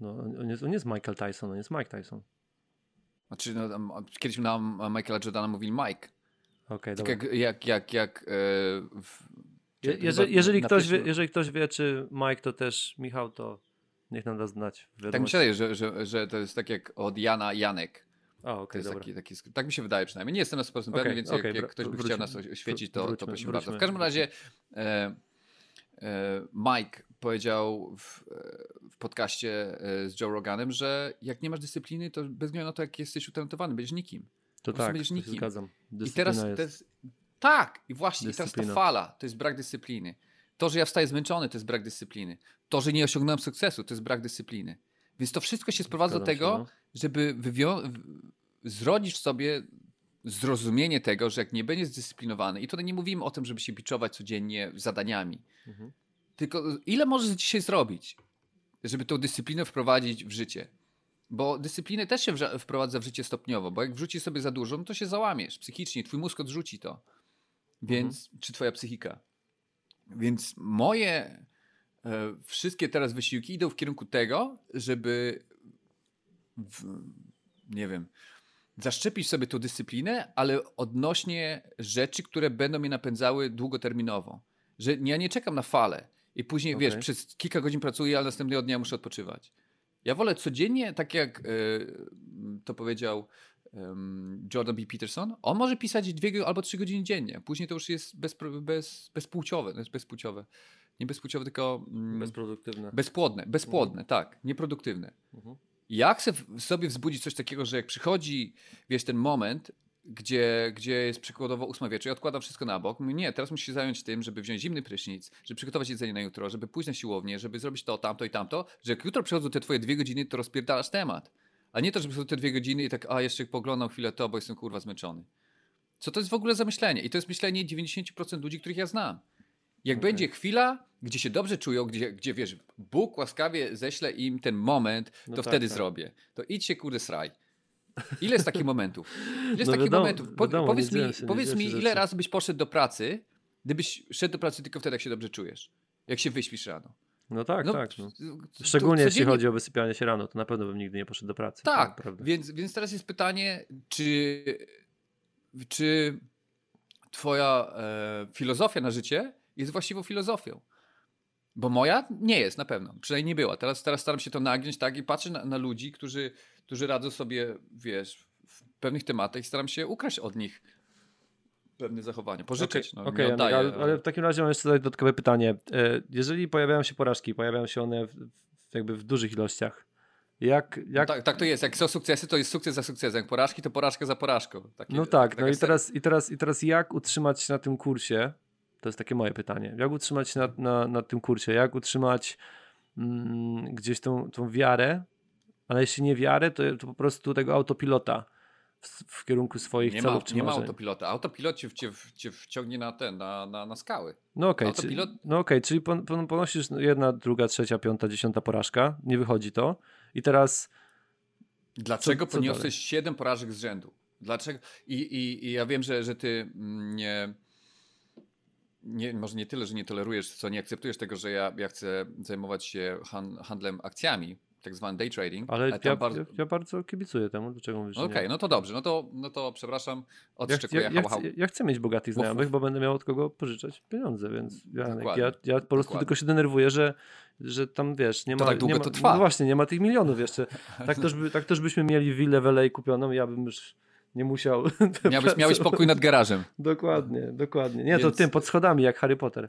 No, on, jest, on jest Michael Tyson, on jest Mike Tyson. Znaczy, no, kiedyś na Michaela Jordana mówili Mike. Okay, tak jak, jak, jak, jak e, w, je, jeżeli, jeżeli, ktoś wie, jeżeli ktoś wie, czy Mike to też Michał, to niech nam da znać. Tak mi się wydaje, że, że, że to jest tak jak od Jana Janek. A, okay, dobra. Taki, taki, tak mi się wydaje przynajmniej. Nie jestem na 100% pewny, więc okay, jak, jak ktoś by wróćmy, chciał nas oświecić, to, to prosimy bardzo. W każdym razie e, e, Mike powiedział w, w podcaście e, z Joe Roganem, że jak nie masz dyscypliny, to bez względu na to, jak jesteś utalentowany, będziesz nikim. To tak, będziesz nikim. zgadzam. I teraz jest. Tak, i właśnie, teraz ta fala to jest brak dyscypliny. To, że ja wstaję zmęczony, to jest brak dyscypliny. To, że nie osiągnąłem sukcesu, to jest brak dyscypliny. Więc to wszystko się sprowadza do tego, się, no. żeby zrodzić sobie zrozumienie tego, że jak nie będziesz zdyscyplinowany, i tutaj nie mówimy o tym, żeby się biczować codziennie zadaniami, mhm. tylko ile możesz dzisiaj zrobić, żeby tą dyscyplinę wprowadzić w życie. Bo dyscyplinę też się wprowadza w życie stopniowo, bo jak wrzucisz sobie za dużo, no to się załamiesz psychicznie, twój mózg odrzuci to. Więc, mhm. czy twoja psychika. Więc moje e, wszystkie teraz wysiłki idą w kierunku tego, żeby w, nie wiem, zaszczepić sobie tą dyscyplinę, ale odnośnie rzeczy, które będą mnie napędzały długoterminowo. Że ja nie czekam na falę i później, okay. wiesz, przez kilka godzin pracuję, ale następnego dnia muszę odpoczywać. Ja wolę codziennie, tak jak y, to powiedział Jordan B. Peterson, on może pisać dwie albo trzy godziny dziennie. Później to już jest bez, bez, bezpłciowe. To jest bezpłciowe. Nie bezpłciowe, tylko. Mm, Bezproduktywne. Bezpłodne, bezpłodne, mhm. tak. Nieproduktywne. Mhm. Jak sobie wzbudzić coś takiego, że jak przychodzi, wiesz, ten moment, gdzie, gdzie jest przykładowo ósma wieczór, ja odkładam wszystko na bok. Mówię, nie, teraz musisz się zająć tym, żeby wziąć zimny prysznic, żeby przygotować jedzenie na jutro, żeby pójść na siłownię, żeby zrobić to, tamto i tamto, że jak jutro przychodzą te twoje dwie godziny, to rozpierdalasz temat. A nie to, żeby te dwie godziny i tak, a jeszcze poglądam chwilę to, bo jestem kurwa zmęczony. Co to jest w ogóle za myślenie? I to jest myślenie 90% ludzi, których ja znam. Jak okay. będzie chwila, gdzie się dobrze czują, gdzie, gdzie wiesz, Bóg łaskawie ześle im ten moment, no to tak, wtedy tak. zrobię. To idź się kurde sraj. Ile jest takich momentów? Ile jest no takich wiadomo, momentów? Po, wiadomo, powiedz mi, się, powiedz mi ile razy byś poszedł do pracy, gdybyś szedł do pracy tylko wtedy, jak się dobrze czujesz. Jak się wyśpisz rano. No tak, no, tak. No. Szczególnie jeśli chodzi o wysypianie się rano, to na pewno bym nigdy nie poszedł do pracy. Tak, więc, więc teraz jest pytanie, czy, czy twoja e, filozofia na życie jest właściwą filozofią? Bo moja nie jest na pewno, przynajmniej nie była. Teraz, teraz staram się to nagiąć tak i patrzę na, na ludzi, którzy, którzy radzą sobie, wiesz, w pewnych tematach i staram się ukraść od nich pewne zachowanie. Pożyczyć, Okej, no, nie Janek, oddaję. ale, ale w takim razie mam jeszcze dodatkowe pytanie. E, Jeżeli pojawiają się porażki, pojawiają się one w, jakby w dużych ilościach, jak... No jak tak, tak to jest. Jak są sukcesy, to jest sukces za sukcesem. Jak porażki, to porażka za porażką. Takie, no tak, no i teraz, i, teraz, i teraz jak utrzymać się na tym kursie? To jest takie moje pytanie. Jak utrzymać się na, na, na tym kursie? Jak utrzymać mm, gdzieś tą, tą wiarę? Ale jeśli nie wiarę, to, to po prostu tego autopilota w, w kierunku swoich Nie ma, celów czy nie ma marzeń. autopilota. Autopilot cię, cię, cię wciągnie na ten, na, na, na skały. No okej, czyli, Autopilot- no okej, czyli pon, pon, ponosisz jedna, druga, trzecia, piąta, dziesiąta porażka, nie wychodzi to i teraz Dlaczego Co- co poniosłeś dalej? 7 porażek z rzędu? Dlaczego? I, i, I ja wiem, że, że ty mm, nie, nie. Może nie tyle, że nie tolerujesz, co nie akceptujesz tego, że ja, ja chcę zajmować się han, handlem akcjami, tak zwany day trading. ale ja, bardzo- ja, ja bardzo kibicuję temu, dlaczego mówisz, Okej, nie? no to dobrze, no to, no to przepraszam, Ja, odszczekuję. ja, ja, hał, hał. chcę, ja chcę mieć bogatych znajomych, bo będę miał od kogo pożyczać pieniądze, więc Janek, ja, ja po prostu Dokładnie. tylko się denerwuję, że, że tam wiesz, nie To ma. tak długo nie ma, to trwa. No właśnie, nie ma tych milionów jeszcze. Tak też, by, tak też byśmy mieli willę w LA kupioną, ja bym już nie musiał. Miałbyś, miałeś pokój nad garażem. Dokładnie, dokładnie. Nie, to Więc- tym, pod schodami, jak Harry Potter.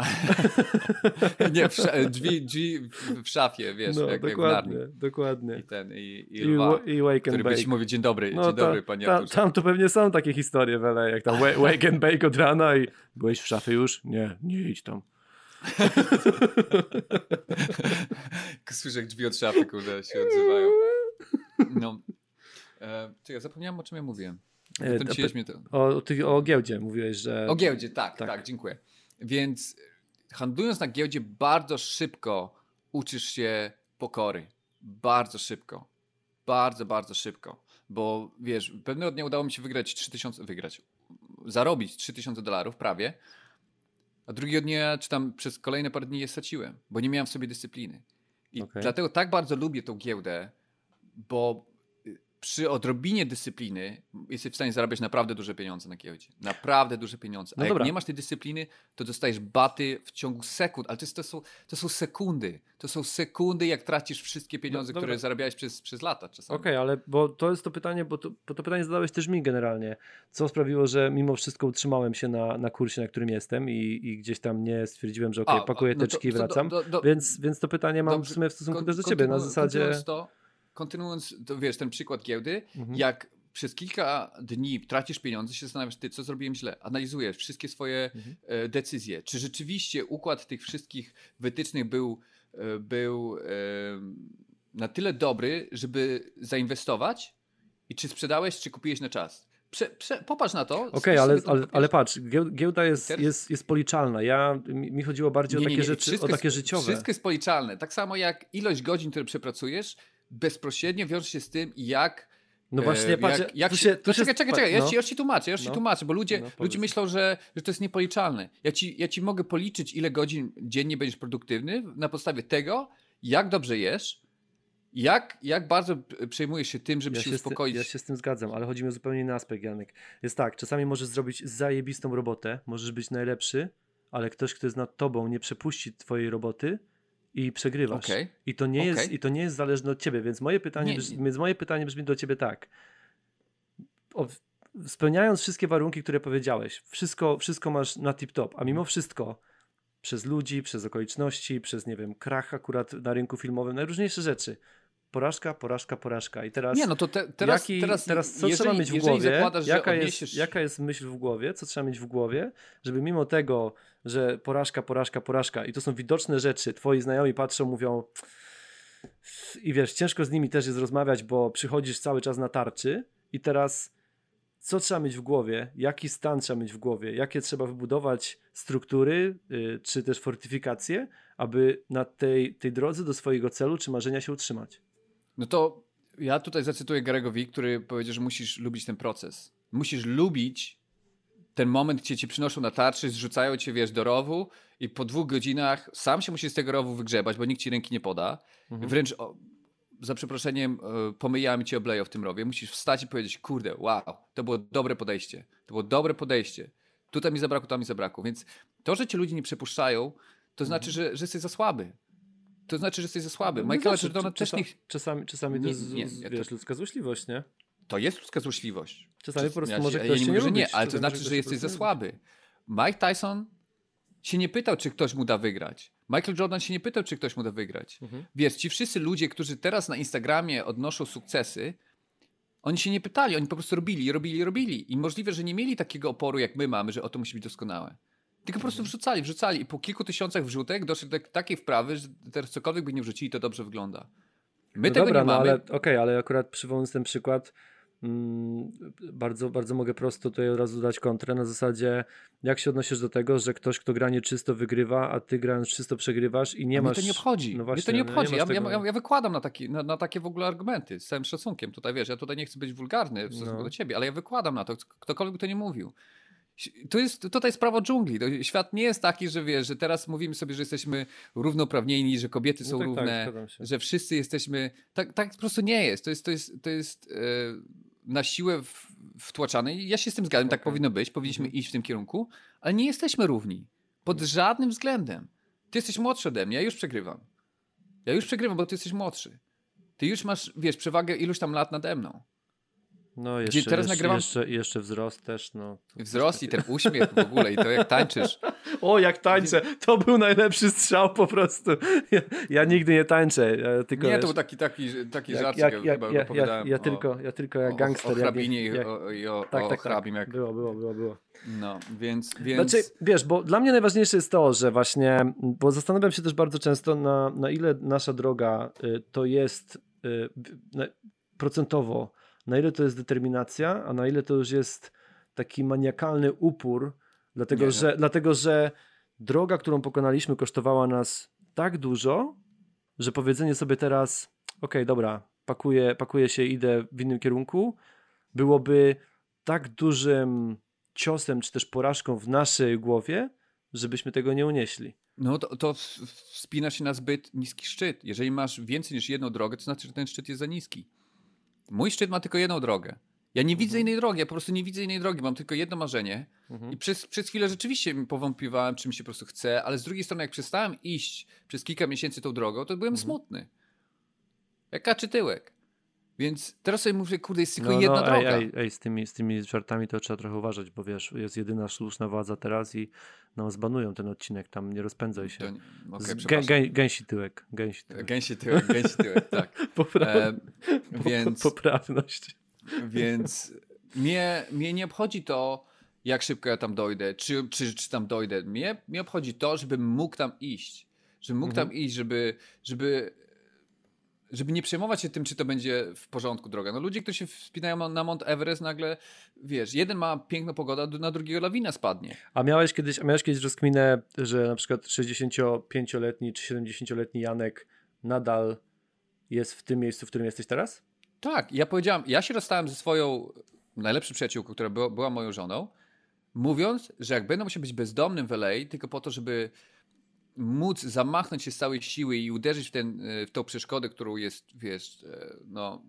Nie, w, drzwi, drzwi w, szafie, wiesz, no, jak, jak dokładnie, Narni. dokładnie. I ten, i, i I, lwa, wa- I Wake and który byś mówił dzień dobry, No dzień ta- dobry, panie ta. Tam to pewnie są takie historie w LA, jak tam wa- Wake and Bake od rana i byłeś w szafie już? Nie, nie idź tam. Słyszę, jak drzwi od szafy, kurde, się odzywają. No. E, czekaj, zapomniałem, o czym ja mówiłem. E. O, o, ty, o giełdzie mówiłeś, że... O giełdzie, tak, tak. tak, dziękuję. Więc handlując na giełdzie bardzo szybko uczysz się pokory. Bardzo szybko. Bardzo, bardzo szybko. Bo wiesz, pewnego dnia udało mi się wygrać 3000, wygrać, zarobić 3000 dolarów prawie, a drugiego dnia, czy tam przez kolejne parę dni je straciłem, bo nie miałem w sobie dyscypliny. I Okej. dlatego tak bardzo lubię tą giełdę, bo przy odrobinie dyscypliny jesteś w stanie zarabiać naprawdę duże pieniądze na giełdzie. Naprawdę duże pieniądze. A No jak dobra. nie masz tej dyscypliny, to dostajesz baty w ciągu sekund. Ale to, jest, to, są, to są sekundy. To są sekundy, jak tracisz wszystkie pieniądze, dobra. które zarabiałeś przez, przez lata czasami. Okej, ale bo to jest to pytanie, bo to, bo to pytanie zadałeś też mi generalnie. Co sprawiło, że mimo wszystko utrzymałem się na, na kursie, na którym jestem i, i gdzieś tam nie stwierdziłem, że okej, A, pakuję no to- teczki i to do- wracam. do- do- Więc, więc to pytanie mam Dobrze, w sumie w stosunku kon- też do ciebie, na zasadzie... To, kontynuując to, wiesz, ten przykład giełdy, Mhm. jak przez kilka dni tracisz pieniądze, się zastanawiasz, ty, co zrobiłem źle. Analizujesz wszystkie swoje Mhm. e, decyzje. Czy rzeczywiście układ tych wszystkich wytycznych był, e, był e, na tyle dobry, żeby zainwestować? I czy sprzedałeś, czy kupiłeś na czas? Prze, prze, popatrz na to. Okej, sobie ale, ale, ale patrz, gieł- giełda jest, jest, jest policzalna. Ja, mi chodziło bardziej o Nie, takie nie, nie, rzeczy, wszystko o takie jest, życiowe. Wszystko jest policzalne. Tak samo jak ilość godzin, które przepracujesz, bezpośrednio wiąże się z tym, jak No właśnie, E, patrz, jak, jak tu się, się, tu się czekaj, czekaj, czekaj, no. ja, ci, ja ci tłumaczę, ja ci No. tłumaczę, bo ludzie, No, ludzie myślą, że, że to jest niepoliczalne. Ja ci, ja ci mogę policzyć, ile godzin dziennie będziesz produktywny na podstawie tego, jak dobrze jesz, jak, jak bardzo przejmujesz się tym, żeby Ja się się, uspokoić. ja się z tym zgadzam, ale chodzi mi o zupełnie inny aspekt, Janek. Jest tak, czasami możesz zrobić zajebistą robotę, możesz być najlepszy, ale ktoś, kto jest nad tobą, nie przepuści twojej roboty i przegrywasz. Okej. I, to nie jest, Okej. I to nie jest zależne od ciebie, więc moje pytanie, Nie, brzmi, nie. Więc moje pytanie brzmi do ciebie tak. O, spełniając wszystkie warunki, które powiedziałeś, wszystko, wszystko masz na tip-top, a mimo wszystko przez ludzi, przez okoliczności, przez, nie wiem, krach akurat na rynku filmowym, najróżniejsze rzeczy. Porażka, porażka, porażka. I teraz Nie, no to te, teraz, Jaki, teraz, teraz co jeżeli, trzeba mieć w głowie? Jaka że jest, odniesiesz... jaka jest myśl w głowie? Co trzeba mieć w głowie, żeby mimo tego, że porażka, porażka, porażka i to są widoczne rzeczy, twoi znajomi patrzą, mówią i wiesz, ciężko z nimi też jest rozmawiać, bo przychodzisz cały czas na tarczy i teraz co trzeba mieć w głowie? Jaki stan trzeba mieć w głowie? Jakie trzeba wybudować struktury, y, czy też fortyfikacje, aby na tej, tej drodze do swojego celu czy marzenia się utrzymać? No to ja tutaj zacytuję Garego który powiedział, że musisz lubić ten proces. Musisz lubić ten moment, gdzie cię przynoszą na tarczy, zrzucają cię, wiesz, do rowu i po dwóch godzinach sam się musisz z tego rowu wygrzebać, bo nikt ci ręki nie poda. Mhm. Wręcz, o, za przeproszeniem, e, pomyjami cię obleją w tym rowie. Musisz wstać i powiedzieć, kurde, wow, to było dobre podejście. To było dobre podejście. Tutaj mi zabrakło, tam mi zabrakło. Więc to, że cię ludzie nie przepuszczają, to znaczy, że, że jesteś za słaby. To znaczy, że jesteś za słaby. Mhm. No Michaela Jordana też czasami, nie... czasami, czasami to Nie, jest nie, wiesz, to- ludzka złośliwość, nie? To jest ludzka złośliwość. Czasami po prostu ja, może ja ktoś nie nie mówię, że lubić, nie, ale to znaczy, że jesteś za słaby. Mike Tyson się nie pytał, czy ktoś mu da wygrać. Michael Jordan się nie pytał, czy ktoś mu da wygrać. Mhm. Wiesz, ci wszyscy ludzie, którzy teraz na Instagramie odnoszą sukcesy, oni się nie pytali, oni po prostu robili, robili, robili. I możliwe, że nie mieli takiego oporu, jak my mamy, że o to musi być doskonałe. Tylko po prostu wrzucali, wrzucali. I po kilku tysiącach wrzutek doszli do takiej wprawy, że teraz cokolwiek by nie wrzucili, to dobrze wygląda. My no tego dobra, nie no mamy. ale okej, ale akurat przywołując ten przykład, bardzo, bardzo mogę prosto tutaj od razu dać kontrę na zasadzie, jak się odnosisz do tego, że ktoś, kto gra nieczysto wygrywa, a ty grając czysto przegrywasz i nie A mnie masz... to nie obchodzi. No mnie właśnie, to nie no obchodzi. masz ja, ja, ja wykładam na, taki, na, na takie w ogóle argumenty z całym szacunkiem. Tutaj wiesz, ja tutaj nie chcę być wulgarny w stosunku No. do ciebie, ale ja wykładam na to, ktokolwiek to nie mówił. To jest tutaj sprawa dżungli. To świat nie jest taki, że wiesz, że teraz mówimy sobie, że jesteśmy równoprawnieni, że kobiety No są tak, tak, równe, się. że wszyscy jesteśmy. Tak, tak po prostu nie jest. To jest, to jest, to jest e, na siłę wtłaczane. Ja się z tym zgadzam, tak Okej. powinno być, powinniśmy Mhm. iść w tym kierunku, ale nie jesteśmy równi. Pod żadnym względem. Ty jesteś młodszy ode mnie, ja już przegrywam. Ja już przegrywam, bo ty jesteś młodszy. Ty już masz, wiesz, przewagę iluś tam lat nade mną. No jeszcze, teraz jeszcze, nagrywam- jeszcze, jeszcze wzrost też, no. Wzrost i ten uśmiech w ogóle i to jak tańczysz. O, jak tańczę! To był najlepszy strzał po prostu. Ja, ja nigdy nie tańczę, ja tylko Nie, wiesz, to był taki, taki, taki jak, żarcik, jak, ja jak, chyba ja, ja, opowiadałem ja, o, tylko, ja tylko jak o, gangster. o jak- hrabinie jak, i o, i o, tak, o tak, tak. hrabim. Jak, Było, było, było, było. no, więc, więc Znaczy, wiesz, bo dla mnie najważniejsze jest to, że właśnie, bo zastanawiam się też bardzo często, na, na ile nasza droga y, to jest y, na, procentowo, na ile to jest determinacja, a na ile to już jest taki maniakalny upór, dlatego, Nie, no. że, dlatego że droga, którą pokonaliśmy, kosztowała nas tak dużo, że powiedzenie sobie teraz, okej, dobra, pakuję, pakuję się, idę w innym kierunku, byłoby tak dużym ciosem, czy też porażką w naszej głowie, żebyśmy tego nie unieśli. no to, to wspina się na zbyt niski szczyt. Jeżeli masz więcej niż jedną drogę, to znaczy, że ten szczyt jest za niski. Mój szczyt ma tylko jedną drogę. Ja nie widzę Mhm. innej drogi, ja po prostu nie widzę innej drogi, mam tylko jedno marzenie. I przez, przez chwilę rzeczywiście powątpiewałem, czym się po prostu chce, ale z drugiej strony, jak przestałem iść przez kilka miesięcy tą drogą, to byłem Mhm. smutny. Jak kaczy tyłek. Więc teraz sobie mówię, kurde, jest tylko No, jedna no, droga. Ej, ej, ej, z, tymi, z tymi żartami to trzeba trochę uważać, bo wiesz, jest jedyna słuszna władza teraz i nam zbanują ten odcinek, tam nie rozpędzaj się. Z- gę, gęsi tyłek, gęsi tyłek. Gęsi tyłek, gęsi tyłek, tak. Popra- E, więc Poprawność. więc mnie, mnie nie obchodzi to, jak szybko ja tam dojdę, czy, czy, czy tam dojdę. Mnie, mnie obchodzi to, żebym mógł tam iść. Żebym mógł Mhm. tam iść, żeby, żeby, żeby nie przejmować się tym, czy to będzie w porządku droga. No ludzie, którzy się wspinają na- Mount Everest, nagle, wiesz, jeden ma piękną pogodę, na drugiego lawina spadnie. A miałeś kiedyś, a miałeś kiedyś rozkminę, że na przykład 65-letni czy 70-letni Janek nadal jest w tym miejscu, w którym jesteś teraz? Tak, ja powiedziałem, ja się rozstałem ze swoją najlepszą przyjaciółką, która była, była moją żoną, mówiąc, że jak będę musiał być bezdomnym w LA, tylko po to, żeby móc zamachnąć się z całej siły i uderzyć w, ten, e, w tą przeszkodę, którą jest, wiesz, e, no,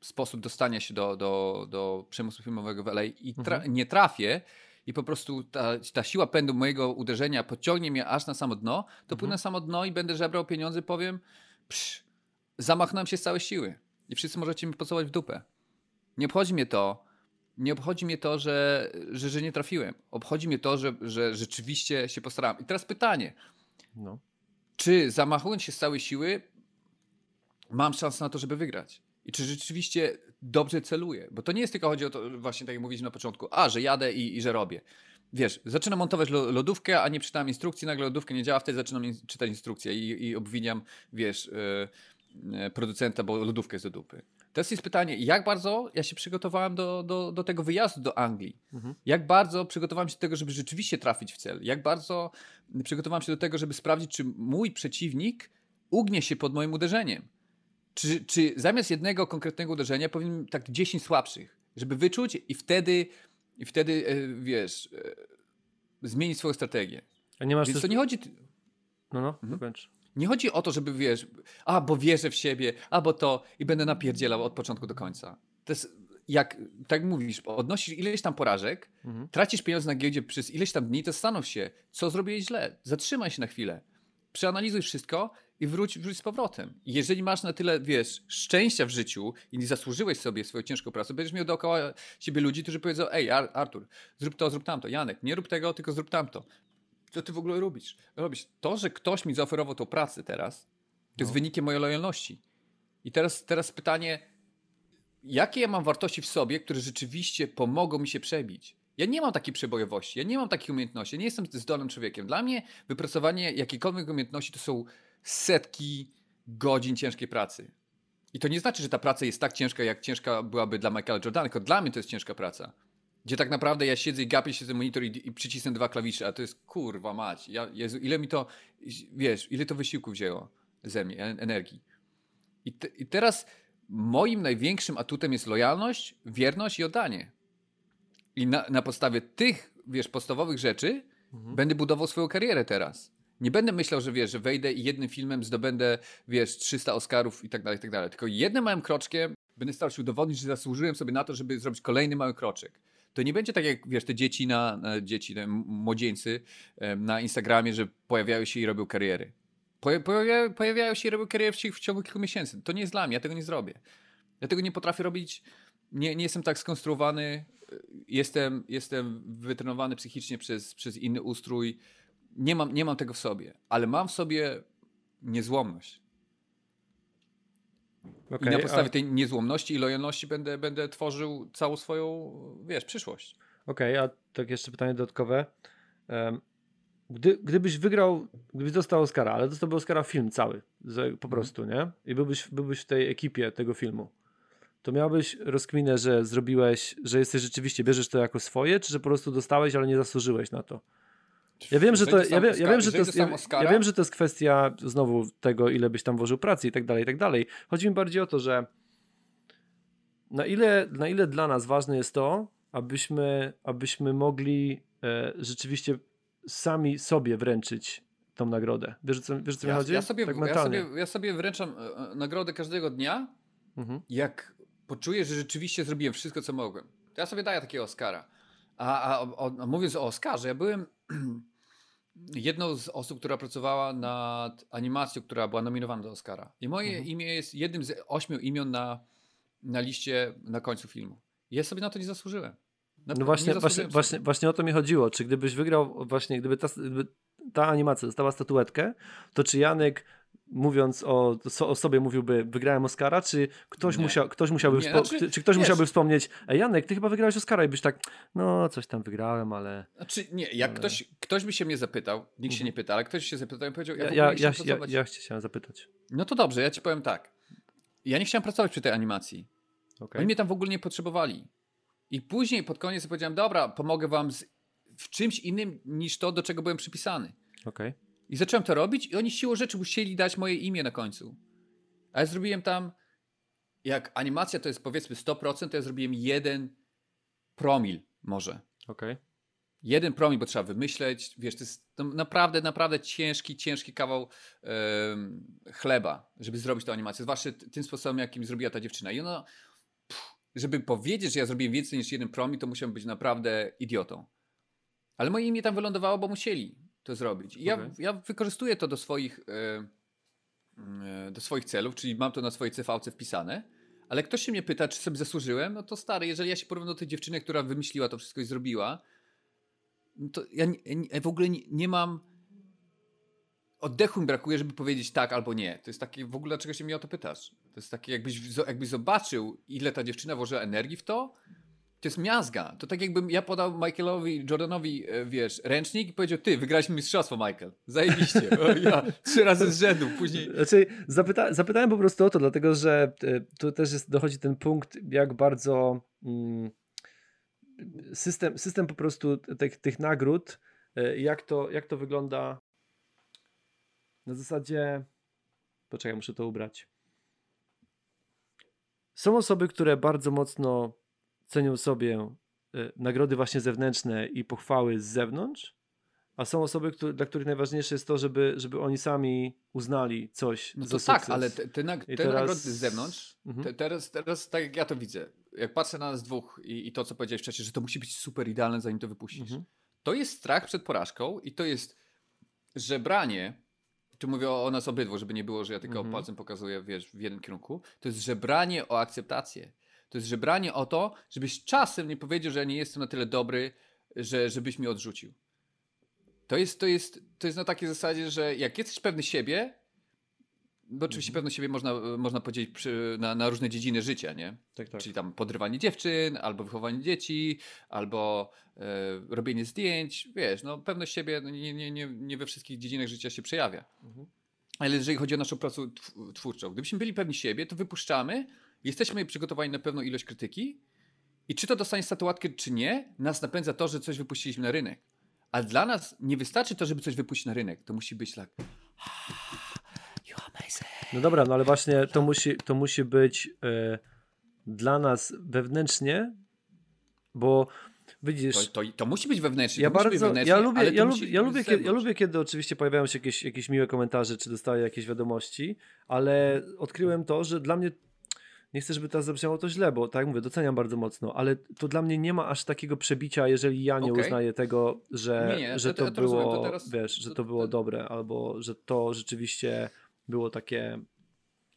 e, sposób dostania się do, do, do przemysłu filmowego w LA i tra- Mhm. nie trafię i po prostu ta, ta siła pędu mojego uderzenia pociągnie mnie aż na samo dno, to Mhm. pójdę na samo dno i będę żebrał pieniądze, powiem, psz, zamachnąłem się z całej siły i wszyscy możecie mi pocałować w dupę. Nie obchodzi mnie to, nie obchodzi mnie to, że, że, że nie trafiłem. Obchodzi mnie to, że, że rzeczywiście się postarałem. I teraz pytanie, No. czy zamachując się z całej siły mam szansę na to, żeby wygrać? I czy rzeczywiście dobrze celuję? Bo to nie jest tylko chodzi o to, właśnie tak jak mówiliśmy na początku, a, że jadę i, i że robię. Wiesz, zaczynam montować lo- lodówkę, a nie czytałem instrukcji, nagle lodówka nie działa, wtedy zaczynam czytać instrukcję i, i obwiniam, wiesz, yy, producenta, bo lodówka jest do dupy. Teraz jest pytanie, jak bardzo ja się przygotowałem do, do, do tego wyjazdu do Anglii? Mhm. Jak bardzo przygotowałem się do tego, żeby rzeczywiście trafić w cel? Jak bardzo przygotowałem się do tego, żeby sprawdzić, czy mój przeciwnik ugnie się pod moim uderzeniem? Czy, czy zamiast jednego konkretnego uderzenia powinien tak 10 słabszych, żeby wyczuć i wtedy, i wtedy e, wiesz, e, zmienić swoją strategię? A nie masz Więc też... to nie chodzi, No, no, Mhm. Nie chodzi o to, żeby wiesz, a bo wierzę w siebie, a bo to i będę napierdzielał od początku do końca. To jest, jak tak mówisz, odnosisz ileś tam porażek, Mhm. tracisz pieniądze na giełdzie przez ileś tam dni, to zastanów się, co zrobiłeś źle. Zatrzymaj się na chwilę. Przeanalizuj wszystko i wróć, wróć z powrotem. jeżeli masz na tyle, wiesz, szczęścia w życiu i nie zasłużyłeś sobie swoją ciężką pracę, będziesz miał dookoła siebie ludzi, którzy powiedzą, ej Artur, zrób to, zrób tamto. Janek, nie rób tego, tylko zrób tamto. Co ty w ogóle robisz? robisz? To, że ktoś mi zaoferował tą pracę teraz, to no. jest wynikiem mojej lojalności. I teraz, teraz pytanie, jakie ja mam wartości w sobie, które rzeczywiście pomogą mi się przebić? Ja nie mam takiej przebojowości, ja nie mam takich umiejętności, ja nie jestem zdolnym człowiekiem. Dla mnie wypracowanie jakiejkolwiek umiejętności to są setki godzin ciężkiej pracy. I to nie znaczy, że ta praca jest tak ciężka, jak ciężka byłaby dla Michaela Jordana, tylko dla mnie to jest ciężka praca. Gdzie tak naprawdę ja siedzę i gapię się ten monitor i, i przycisnę dwa klawisze, a to jest kurwa mać. Ja, Jezu, ile mi to, wiesz, ile to wysiłku wzięło ze mnie, energii. I, te, I teraz moim największym atutem jest lojalność, wierność i oddanie. I na, na podstawie tych, wiesz, podstawowych rzeczy mhm. będę budował swoją karierę teraz. Nie będę myślał, że wiesz, że wejdę i jednym filmem zdobędę, wiesz, 300 Oscarów i tak dalej, i tak dalej. Tylko jednym małym kroczkiem będę starał się udowodnić, że zasłużyłem sobie na to, żeby zrobić kolejny mały kroczek. To nie będzie tak jak, wiesz, te dzieci na, na dzieci, te młodzieńcy na Instagramie, że pojawiają się i robią kariery. Pojawiają, się i robią karierę w, w ciągu kilku miesięcy. To nie jest dla mnie, ja tego nie zrobię. Ja tego nie potrafię robić, nie, nie jestem tak skonstruowany, jestem, jestem wytrenowany psychicznie przez, przez inny ustrój, nie mam, nie mam tego w sobie, ale mam w sobie niezłomność. Okay, I na podstawie a... tej niezłomności i lojalności będę, będę tworzył całą swoją, wiesz, przyszłość. Okej, okay, a tak jeszcze pytanie dodatkowe. Gdy, gdybyś wygrał, gdybyś dostał Oscara, ale dostałby Oscara film cały, po mhm. prostu, nie? I byłbyś, byłbyś w tej ekipie tego filmu, to miałbyś rozkminę, że zrobiłeś, że jesteś rzeczywiście, bierzesz to jako swoje, czy że po prostu dostałeś, ale nie zasłużyłeś na to? Ja wiem, że to, ja wiem, ja wiem, że to jest, ja, ja, wiem, że to jest kwestia znowu tego, ile byś tam włożył pracy i tak dalej, i tak dalej. Chodzi mi bardziej o to, że na ile, na ile dla nas ważne jest to, abyśmy, abyśmy mogli e, rzeczywiście sami sobie wręczyć tą nagrodę. Wiesz, co, wiesz, co ja, mi chodzi? Ja sobie, tak ja, sobie, ja sobie wręczam e, e, nagrodę każdego dnia, mhm. jak poczuję, że rzeczywiście zrobiłem wszystko, co mogłem. To ja sobie daję takiego Oscara. A, a, a, a mówiąc o Oscarze, ja byłem jedną z osób, która pracowała nad animacją, która była nominowana do Oscara. I moje mhm. imię jest jednym z ośmiu imion na, na liście na końcu filmu. Ja sobie na to nie zasłużyłem. Na, no właśnie, właśnie, właśnie, właśnie o to mi chodziło. Czy gdybyś wygrał, właśnie gdyby ta, gdyby ta animacja dostała statuetkę, to czy Janek mówiąc o, o sobie mówiłby wygrałem Oscara, czy ktoś, musiał, ktoś musiałby, nie, znaczy, czy ktoś musiałby wspomnieć Ej, Janek, ty chyba wygrałeś Oscara i byś tak, no coś tam wygrałem, ale... Znaczy nie, jak ale... ktoś, ktoś by się mnie zapytał, nikt mhm. się nie pyta, ale ktoś się zapytał i powiedział, ja Ja, ja, ja, ja, ja chciałem zapytać. No to dobrze, ja ci powiem tak. Ja nie chciałem pracować przy tej animacji. Okay. Oni mnie tam w ogóle nie potrzebowali. I później pod koniec powiedziałem, dobra, pomogę wam z, w czymś innym niż to, do czego byłem przypisany. Okej. Okay. I zacząłem to robić i oni siłą rzeczy musieli dać moje imię na końcu. A ja zrobiłem tam, jak animacja to jest powiedzmy 100%, to ja zrobiłem jeden promil może. Okej. Okay. Jeden promil, bo trzeba wymyśleć, wiesz, to jest naprawdę, naprawdę ciężki, ciężki kawał chleba, żeby zrobić tę animację. Zwłaszcza tym sposobem, jakim zrobiła ta dziewczyna. I ona, pff, żeby powiedzieć, że ja zrobiłem więcej niż jeden promil, to musiałem być naprawdę idiotą. Ale moje imię tam wylądowało, bo musieli to zrobić. I okay. ja, ja wykorzystuję to do swoich, e, do swoich celów, czyli mam to na swojej CV wpisane, ale ktoś się mnie pyta, czy sobie zasłużyłem, no to stary, jeżeli ja się porównam do tej dziewczyny, która wymyśliła to wszystko i zrobiła, no to ja, ja w ogóle nie, nie, mam oddechu mi brakuje, żeby powiedzieć tak albo nie. To jest takie, w ogóle dlaczego się mnie o to pytasz? To jest takie, jakbyś, jakbyś zobaczył, ile ta dziewczyna włożyła energii w to, to jest miazga. To tak jakbym ja podał Michaelowi, Jordanowi, e, wiesz, ręcznik i powiedział, ty, wygraliśmy mistrzostwo, Michael. Zajebiście. ja trzy razy z rzędu, później... Znaczy, zapyta zapytałem po prostu o to, dlatego, że e, tu też jest, dochodzi ten punkt, jak bardzo mm, system, system po prostu tych, tych nagród, e, jak to, jak to wygląda na zasadzie... Poczekaj, muszę to ubrać. Są osoby, które bardzo mocno cenią sobie e, nagrody właśnie zewnętrzne i pochwały z zewnątrz, a są osoby, które, dla których najważniejsze jest to, żeby, żeby oni sami uznali coś no to tak, ale te, te, nag te teraz... nagrody z zewnątrz, mhm. te, teraz, teraz tak jak ja to widzę, jak patrzę na nas dwóch i, i to, co powiedziałeś wcześniej, że to musi być super idealne, zanim to wypuścisz. Mhm. To jest strach przed porażką i to jest żebranie tu mówię o, o nas obydwu, żeby nie było, że ja tylko Mhm. palcem pokazuję, wiesz, w jednym kierunku, to jest żebranie o akceptację. To jest żebranie o to, żebyś czasem nie powiedział, że ja nie jestem na tyle dobry, że, żebyś mnie odrzucił. To jest, to, jest, to jest na takiej zasadzie, że jak jesteś pewny siebie, bo oczywiście Mhm. pewność siebie można, można podzielić przy, na, na różne dziedziny życia, nie? Tak, tak. Czyli tam podrywanie dziewczyn, albo wychowanie dzieci, albo e, robienie zdjęć. Wiesz, no pewność siebie no, nie, nie, nie, nie we wszystkich dziedzinach życia się przejawia. Mhm. Ale jeżeli chodzi o naszą pracę tw- twórczą, gdybyśmy byli pewni siebie, to wypuszczamy, jesteśmy przygotowani na pewną ilość krytyki i czy to dostanie statuatkę, czy nie, nas napędza to, że coś wypuściliśmy na rynek. A dla nas nie wystarczy to, żeby coś wypuścić na rynek. To musi być tak. You amazing. No dobra, no ale właśnie to musi, to musi być e, dla nas wewnętrznie, bo widzisz, To, to, to musi być wewnętrznie. ja bardzo, ja lubię, ja musi lubię, ja kiedy, ja lubię, kiedy oczywiście pojawiają się jakieś, jakieś miłe komentarze, czy dostaję jakieś wiadomości, ale odkryłem to, że dla mnie, nie chcę, żeby teraz zabrzmiało to źle, bo tak jak mówię, doceniam bardzo mocno, ale to dla mnie nie ma aż takiego przebicia, jeżeli ja nie Okej. uznaję tego, że, Nie, nie, że to- to, rozumiem, było, to teraz- wiesz, że to- było dobre, albo że to rzeczywiście było takie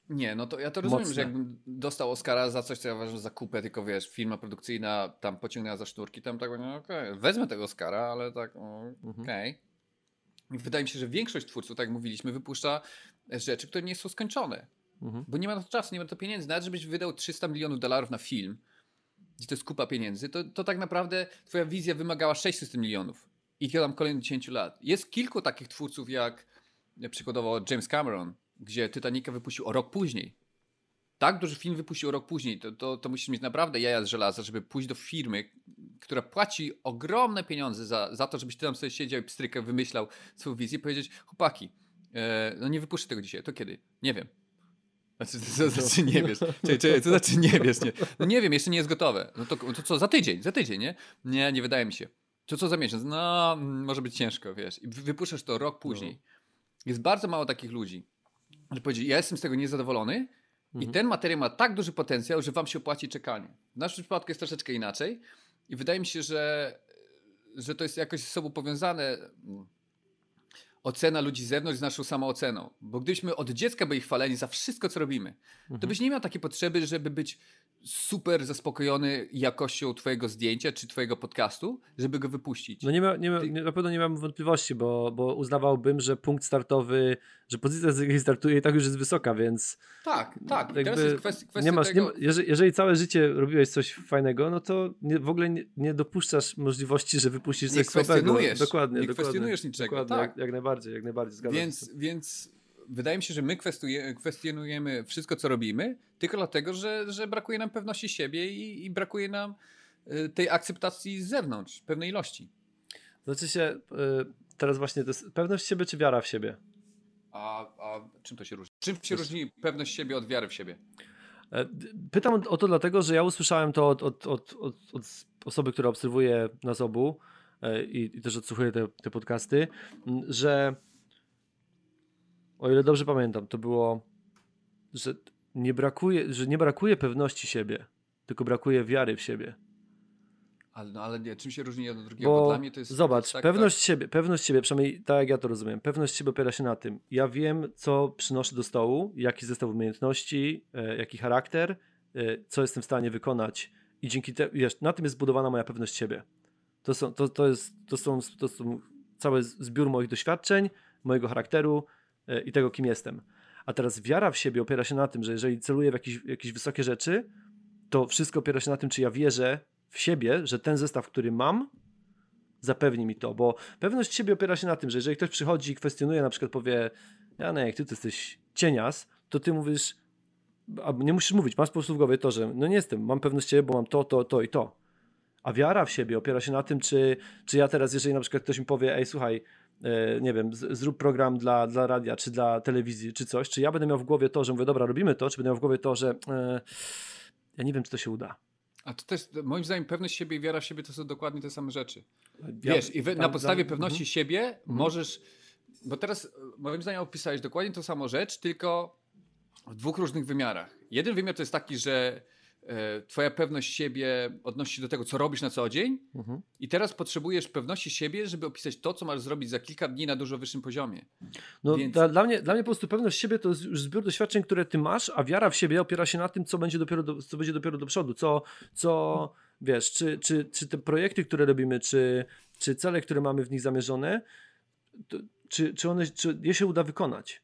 Nie, no to ja to rozumiem, Mocne. że jakbym dostał Oscara za coś, co ja uważam za kupę, tylko wiesz, firma produkcyjna tam pociągnęła za sznurki, tam tak, no okej, wezmę tego Oscara, ale tak, Mhm. okej. I wydaje mi się, że większość twórców, tak jak mówiliśmy, wypuszcza rzeczy, które nie są skończone. Mhm. Bo nie ma na to czasu, nie ma na to pieniędzy. Nawet żebyś wydał 300 milionów dolarów na film, gdzie to jest kupa pieniędzy, to, to tak naprawdę twoja wizja wymagała 600 milionów. I tam kolejnych 10 lat. Jest kilku takich twórców jak przykładowo James Cameron, gdzie Titanica wypuścił o rok później. Tak duży film wypuścił o rok później. To, to, to musisz mieć naprawdę jaja z żelaza, żeby pójść do firmy, która płaci ogromne pieniądze za, za to, żebyś ty tam sobie siedział i pstrykę wymyślał swoją wizję i powiedzieć, chłopaki, e, no nie wypuszczę tego dzisiaj. To kiedy? Nie wiem. Znaczy, to, to znaczy nie wiesz. Czekaj, czekaj, to znaczy nie wiesz, nie. No nie wiem, jeszcze nie jest gotowe. No to, to co, za tydzień, za tydzień, nie? Nie, nie wydaje mi się. To co za miesiąc? No, może być ciężko, wiesz. I wy- wypuszczasz to rok później. Jest bardzo mało takich ludzi, że powiedzieć, ja jestem z tego niezadowolony i Mhm. ten materiał ma tak duży potencjał, że wam się opłaci czekanie. W naszym przypadku jest troszeczkę inaczej i wydaje mi się, że, że to jest jakoś ze sobą powiązane ocena ludzi z zewnątrz z naszą samooceną. Bo gdybyśmy od dziecka byli chwaleni za wszystko, co robimy, to Mhm. byś nie miał takiej potrzeby, żeby być super zaspokojony jakością twojego zdjęcia czy twojego podcastu, żeby go wypuścić. No nie, ma, nie, ma, nie na pewno nie mam wątpliwości, bo, bo uznawałbym, że punkt startowy, że pozycja, z jakiej startuję i tak już jest wysoka, więc tak, tak. I teraz jest kwestia, kwestia nie masz, tego... nie ma, jeżeli, jeżeli całe życie robiłeś coś fajnego, no to nie, w ogóle nie, nie dopuszczasz możliwości, że wypuścisz coś słabego. Dokładnie, nie dokładnie, kwestionujesz niczego, Dokładnie, tak. jak, jak najbardziej, jak najbardziej zgadzam się. Więc, więc wydaje mi się, że my kwestionujemy wszystko, co robimy, tylko dlatego, że, że brakuje nam pewności siebie i, i brakuje nam y, tej akceptacji z zewnątrz, pewnej ilości. Znaczy się, y, teraz właśnie to jest pewność siebie czy wiara w siebie? A, a czym to się różni? Czym się różni pewność siebie od wiary w siebie? E, Pytam o to dlatego, że ja usłyszałem to od, od, od, od, od osoby, która obserwuje nas obu i, i też odsłuchuje te, te podcasty, że o ile dobrze pamiętam, to było, że nie brakuje, że nie brakuje pewności siebie, tylko brakuje wiary w siebie. Ale, no, ale nie, czym się różni jedno od drugiego? Bo Dla mnie to jest. zobacz, tak, pewność siebie, pewność siebie, przynajmniej tak jak ja to rozumiem, pewność siebie opiera się na tym. Ja wiem, co przynoszę do stołu, jaki zestaw umiejętności, e, jaki charakter, e, co jestem w stanie wykonać i dzięki temu, na tym jest zbudowana moja pewność siebie. To, są, to, to, jest, to, są, to są cały zbiór moich doświadczeń, mojego charakteru e, i tego, kim jestem. A teraz wiara w siebie opiera się na tym, że jeżeli celuję w jakieś, jakieś wysokie rzeczy, to wszystko opiera się na tym, czy ja wierzę w siebie, że ten zestaw, który mam, zapewni mi to, bo pewność siebie opiera się na tym, że jeżeli ktoś przychodzi i kwestionuje, na przykład powie, Janek, ty to jesteś cienias, to ty mówisz, nie musisz mówić, masz po prostu w głowie to, że no nie jestem, mam pewność siebie, bo mam to, to, to i to. A wiara w siebie opiera się na tym, czy, czy ja teraz, jeżeli na przykład ktoś mi powie, ej słuchaj, e, nie wiem, zrób program dla, dla radia, czy dla telewizji, czy coś, czy ja będę miał w głowie to, że mówię, dobra, robimy to, czy będę miał w głowie to, że e, ja nie wiem, czy to się uda. A to też, moim zdaniem, pewność siebie i wiara w siebie to są dokładnie te same rzeczy. Wiesz, i we, na podstawie tam- pewności mhm. siebie możesz. Bo teraz, e, moim zdaniem, opisałeś dokładnie tą samą rzecz, tylko w dwóch różnych wymiarach. Jeden wymiar to jest taki, że twoja pewność siebie odnosi się do tego, co robisz na co dzień Mhm. i teraz potrzebujesz pewności siebie, żeby opisać to, co masz zrobić za kilka dni na dużo wyższym poziomie. No, Więc- dla, dla, mnie, dla mnie po prostu pewność siebie to jest już zbiór doświadczeń, które ty masz, a wiara w siebie opiera się na tym, co będzie dopiero do, co będzie dopiero do przodu, co, co wiesz, czy, czy, czy te projekty, które robimy, czy, czy cele, które mamy w nich zamierzone, to, czy, czy, one, czy je się uda wykonać.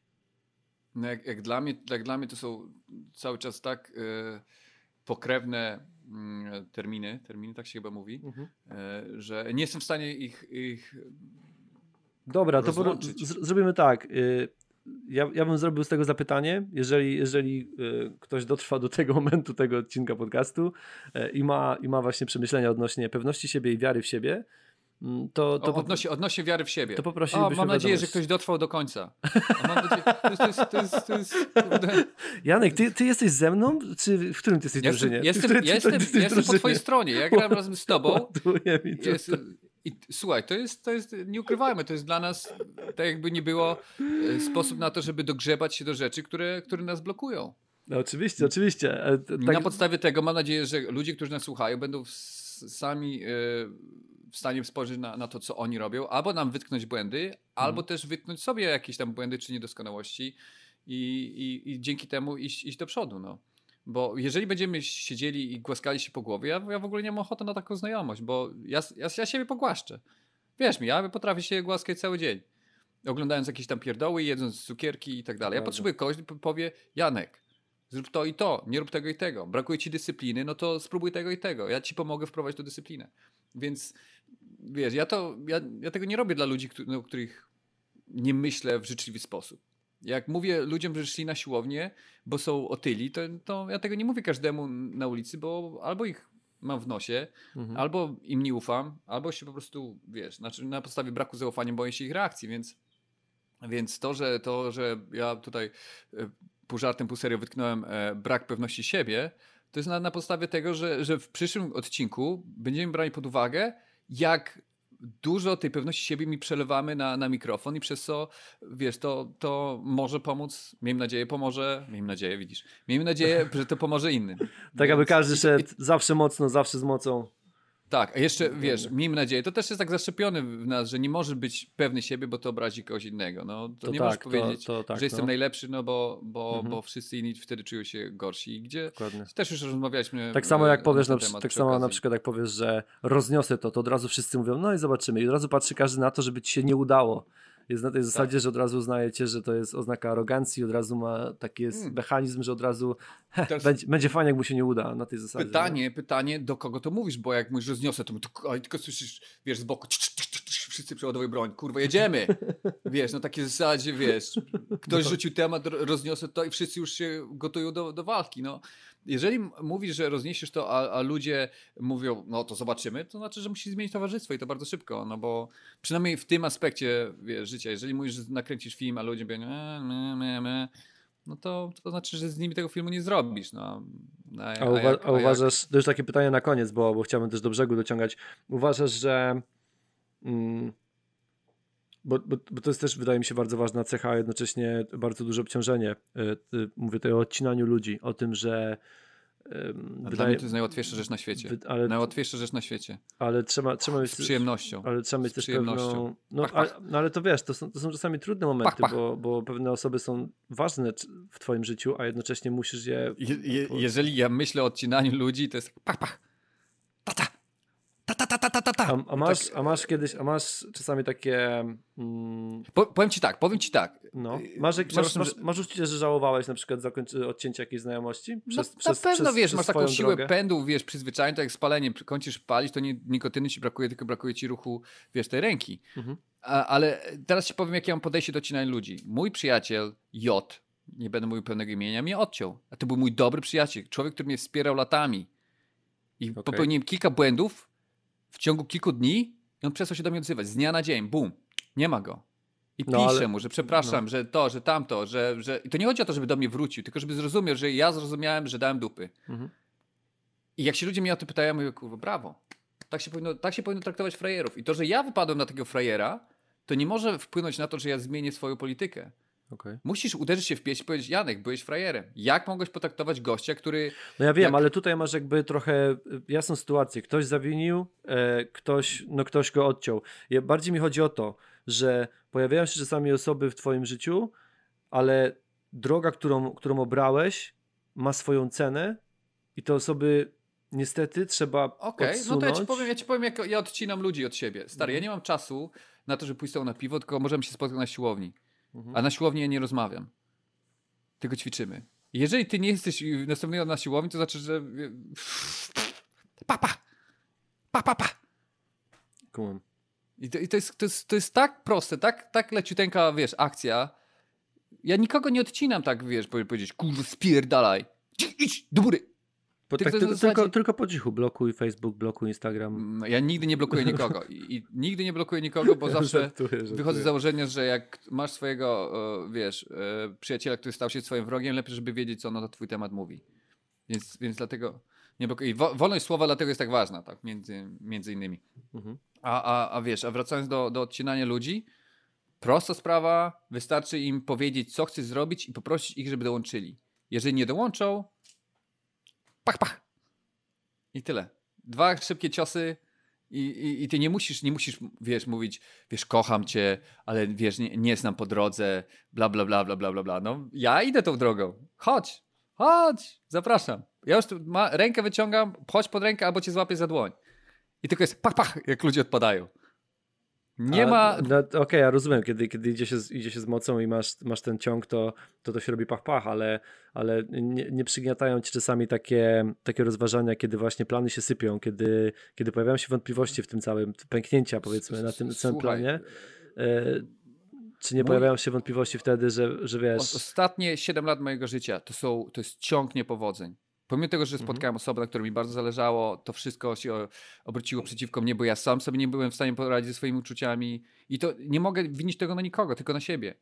No jak, jak, dla mnie, jak dla mnie to są cały czas tak e, pokrewne mm, terminy, terminy tak się chyba mówi, e, że nie jestem w stanie ich, ich Dobra, to z, zrobimy tak. y, Ja, ja bym zrobił z tego zapytanie, jeżeli, jeżeli y, ktoś dotrwa do tego momentu tego odcinka podcastu y, i ma, i ma właśnie przemyślenia odnośnie pewności siebie i wiary w siebie, to, to, o, odnośnie, odnośnie wiary w siebie. to O, mam nadzieję, że ktoś dotrwał do końca. Janek, ty, ty jesteś ze mną, czy w którym ty jesteś Ja drużynie? Jestem, Ty- jestem, ty- ty- ty- jestem po twojej stronie. Ja gram razem z tobą. Mi to. Jest, i, słuchaj, to jest, to jest, nie ukrywajmy, to jest dla nas, tak jakby nie było, e, sposób na to, żeby dogrzebać się do rzeczy, które, które nas blokują. No, oczywiście, oczywiście. E, tak- Na podstawie tego mam nadzieję, że ludzie, którzy nas słuchają, będą sami e, w stanie spojrzeć na, na to, co oni robią, albo nam wytknąć błędy, albo też wytknąć sobie jakieś tam błędy czy niedoskonałości i, i, i dzięki temu iść, iść do przodu. No. Bo jeżeli będziemy siedzieli i głaskali się po głowie, ja, ja w ogóle nie mam ochoty na taką znajomość, bo ja, ja, ja siebie pogłaszczę. Wierz mi, ja potrafię się głaskać cały dzień. Oglądając jakieś tam pierdoły, jedząc cukierki i tak dalej. Ja potrzebuję kogoś, powie, Janek, zrób to i to, nie rób tego i tego. Brakuje ci dyscypliny, no to spróbuj tego i tego. Ja ci pomogę wprowadzić tę dyscyplinę. Więc wiesz, ja to, ja, ja tego nie robię dla ludzi, któ- no, których nie myślę w życzliwy sposób. Jak mówię ludziom, że szli na siłownię, bo są otyli, to, to ja tego nie mówię każdemu na ulicy, bo albo ich mam w nosie, Mhm. albo im nie ufam, albo się po prostu, wiesz, znaczy na podstawie braku zaufania boję się ich reakcji, więc, więc to, że, to, że ja tutaj e, pół żartem, pół serio wytknąłem e, brak pewności siebie, to jest na, na podstawie tego, że, że w przyszłym odcinku będziemy brali pod uwagę, jak dużo tej pewności siebie mi przelewamy na, na mikrofon i przez co, wiesz, to, to może pomóc, miejmy nadzieję, pomoże, miejmy nadzieję, widzisz, miejmy nadzieję, że to pomoże innym. Tak, aby Więc- każdy i- szedł zawsze mocno, zawsze z mocą. Tak, a jeszcze wiesz, miejmy nadzieję, to też jest tak zaszczepione w nas, że nie możesz być pewny siebie, bo to obrazi kogoś innego. No, to, To nie tak, możesz to- powiedzieć, to tak, że jestem no. najlepszy, no bo, bo, Mhm. bo wszyscy inni wtedy czują się gorsi. Gdzie Dokładnie. też już rozmawialiśmy. Tak samo e, jak powiesz, na temat tak samo na przykład jak powiesz, że rozniosę to, to od razu wszyscy mówią, no i zobaczymy. I od razu patrzy każdy na to, żeby ci się nie udało. Jest na tej Tak. zasadzie, że od razu uznajecie, że to jest oznaka arogancji, od razu ma taki jest Hmm. mechanizm, że od razu he, Teraz- będzie, będzie fajnie, jak mu się nie uda na tej zasadzie. Pytanie, pytanie, do kogo to mówisz, bo jak mówisz, rozniosę, to, to a, tylko słyszysz, wiesz, z boku, cz, cz, wszyscy przeładowują broń, kurwa, jedziemy. Wiesz, no takie zasadzie, wiesz, ktoś No. rzucił temat, ro- rozniosę to i wszyscy już się gotują do, do walki, no. Jeżeli mówisz, że rozniesiesz to, a, a ludzie mówią, no to zobaczymy, to znaczy, że musisz zmienić towarzystwo i to bardzo szybko, no bo przynajmniej w tym aspekcie wiesz, życia, jeżeli mówisz, że nakręcisz film, a ludzie mówią, me, me, me, no to, to znaczy, że z nimi tego filmu nie zrobisz, no. A, A, uwa- jak- a jak- uważasz, to już takie pytanie na koniec, bo, bo chciałbym też do brzegu dociągać. Uważasz, że. Mm, bo, bo, bo to jest też, wydaje mi się, bardzo ważna cecha, a jednocześnie bardzo duże obciążenie. Y, Mówię tutaj o odcinaniu ludzi, o tym, że. A Dla wydaje- mnie to jest najłatwiejsza rzecz na świecie. wy- ale, Najłatwiejsza rzecz na świecie. ale trzeba, trzeba mieć. Z przyjemnością. Ale trzeba mieć też pewną. No, Pach, ale, pach. no ale to wiesz, to są, to są czasami trudne momenty, pach. Bo, bo pewne osoby są ważne w Twoim życiu, a jednocześnie musisz je. Je, je, jeżeli ja myślę o odcinaniu ludzi, to jest pach, pach, tata, tata, tata, tata, tata. A, a, masz, Tak, a masz kiedyś, a masz czasami takie. Mm, po, powiem ci tak, powiem ci tak. No. Yy, Masz, jak- masz, masz, że- masz uczucie, że żałowałeś na przykład zakończy, odcięcia jakiejś znajomości? Przez, no, przez, na pewno, przez, wiesz, przez masz taką siłę drogę? pędu, wiesz, przyzwyczajeń, to jak spalenie, kończysz palić, to nie, nikotyny ci brakuje, tylko brakuje ci ruchu, wiesz, tej ręki. Mhm. A, ale teraz ci powiem, jakie mam podejście do odcinania ludzi. Mój przyjaciel J, nie będę mówił pełnego imienia, mnie odciął. A to był mój dobry przyjaciel, człowiek, który mnie wspierał latami. I Okej. popełniłem kilka błędów w ciągu kilku dni i on przestał się do mnie odzywać. Z dnia na dzień, bum, nie ma go. I No, piszę ale- mu, że przepraszam, no. że to, że tamto, że, że... I to nie chodzi o to, żeby do mnie wrócił, tylko żeby zrozumiał, że ja zrozumiałem, że dałem dupy. Mhm. I jak się ludzie mnie o to pytają, ja mówię, kurwa, brawo. Tak się, powinno, tak się powinno traktować frajerów. I to, że ja wypadłem na takiego frajera, to nie może wpłynąć na to, że ja zmienię swoją politykę. Okay. Musisz uderzyć się w pieśń i powiedzieć, Janek, byłeś frajerem. Jak mogłeś potraktować gościa, który... No ja wiem, jak... ale tutaj masz jakby trochę y, jasną sytuację. Ktoś zawinił, e, ktoś, no ktoś go odciął. Ja, bardziej mi chodzi o to, że pojawiają się czasami osoby w twoim życiu, ale droga, którą, którą obrałeś ma swoją cenę i te osoby niestety trzeba Okej, okay, no to ja ci powiem, ja ci powiem jak ja odcinam ludzi od siebie. Stary, ja mhm. nie mam czasu na to, żeby pójść na piwo, tylko możemy się spotkać na siłowni. Mhm. A na siłowni ja nie rozmawiam. Tylko ćwiczymy. Jeżeli ty nie jesteś następnego na siłowni, to znaczy, że papa, pa, pa, pa. I, to, i to, jest, to, jest, to jest tak proste, tak, tak leciuteńka, wiesz, akcja. Ja nikogo nie odcinam tak, wiesz, powiedzieć, kurwa, spierdalaj. Idź do góry. Po, tak, tylko, zasadzie... tylko, tylko, po cichu blokuj Facebook, blokuj Instagram. Mm, ja nigdy nie blokuję nikogo. I, I, nigdy nie blokuję nikogo, bo zawsze żartuję, żartuję. wychodzę z założenia, że jak masz swojego, wiesz, e, przyjaciela, który stał się swoim wrogiem, lepiej, żeby wiedzieć, co on na twój temat mówi. Więc, więc dlatego nie blokuję. I wolność słowa dlatego jest tak ważna, tak, między, między innymi. Mhm. A, a, a wiesz, a wracając do, do odcinania ludzi, prosta sprawa, wystarczy im powiedzieć, co chcesz zrobić i poprosić ich, żeby dołączyli. Jeżeli nie dołączą, pach, pach. I tyle. Dwa szybkie ciosy i, i, i, ty nie musisz, nie musisz, wiesz, mówić, wiesz, kocham cię, ale wiesz, nie, nie znam po drodze, bla, bla, bla, bla, bla, bla, bla. No, ja idę tą drogą. Chodź, chodź, zapraszam. Ja już tu ma, rękę wyciągam, chodź pod rękę albo cię złapię za dłoń. I tylko jest pach, pach, jak ludzie odpadają. Nie A, ma. No, Okej, okay, ja rozumiem, kiedy, kiedy idzie, się, idzie się z mocą i masz, masz ten ciąg, to, to to się robi pach-pach, ale, ale nie, nie przygniatają ci czasami takie, takie rozważania, kiedy właśnie plany się sypią, kiedy, kiedy pojawiają się wątpliwości w tym całym, pęknięcia powiedzmy na tym całym planie. E, czy nie pojawiają się wątpliwości wtedy, że, że wiesz. Ostatnie 7 lat mojego życia to, są, to jest ciąg niepowodzeń. Pomimo tego, że mhm. spotkałem mhm. osobę, na której mi bardzo zależało, to wszystko się obróciło przeciwko mnie, bo ja sam sobie nie byłem w stanie poradzić ze swoimi uczuciami i to nie mogę winić tego na nikogo, tylko na siebie.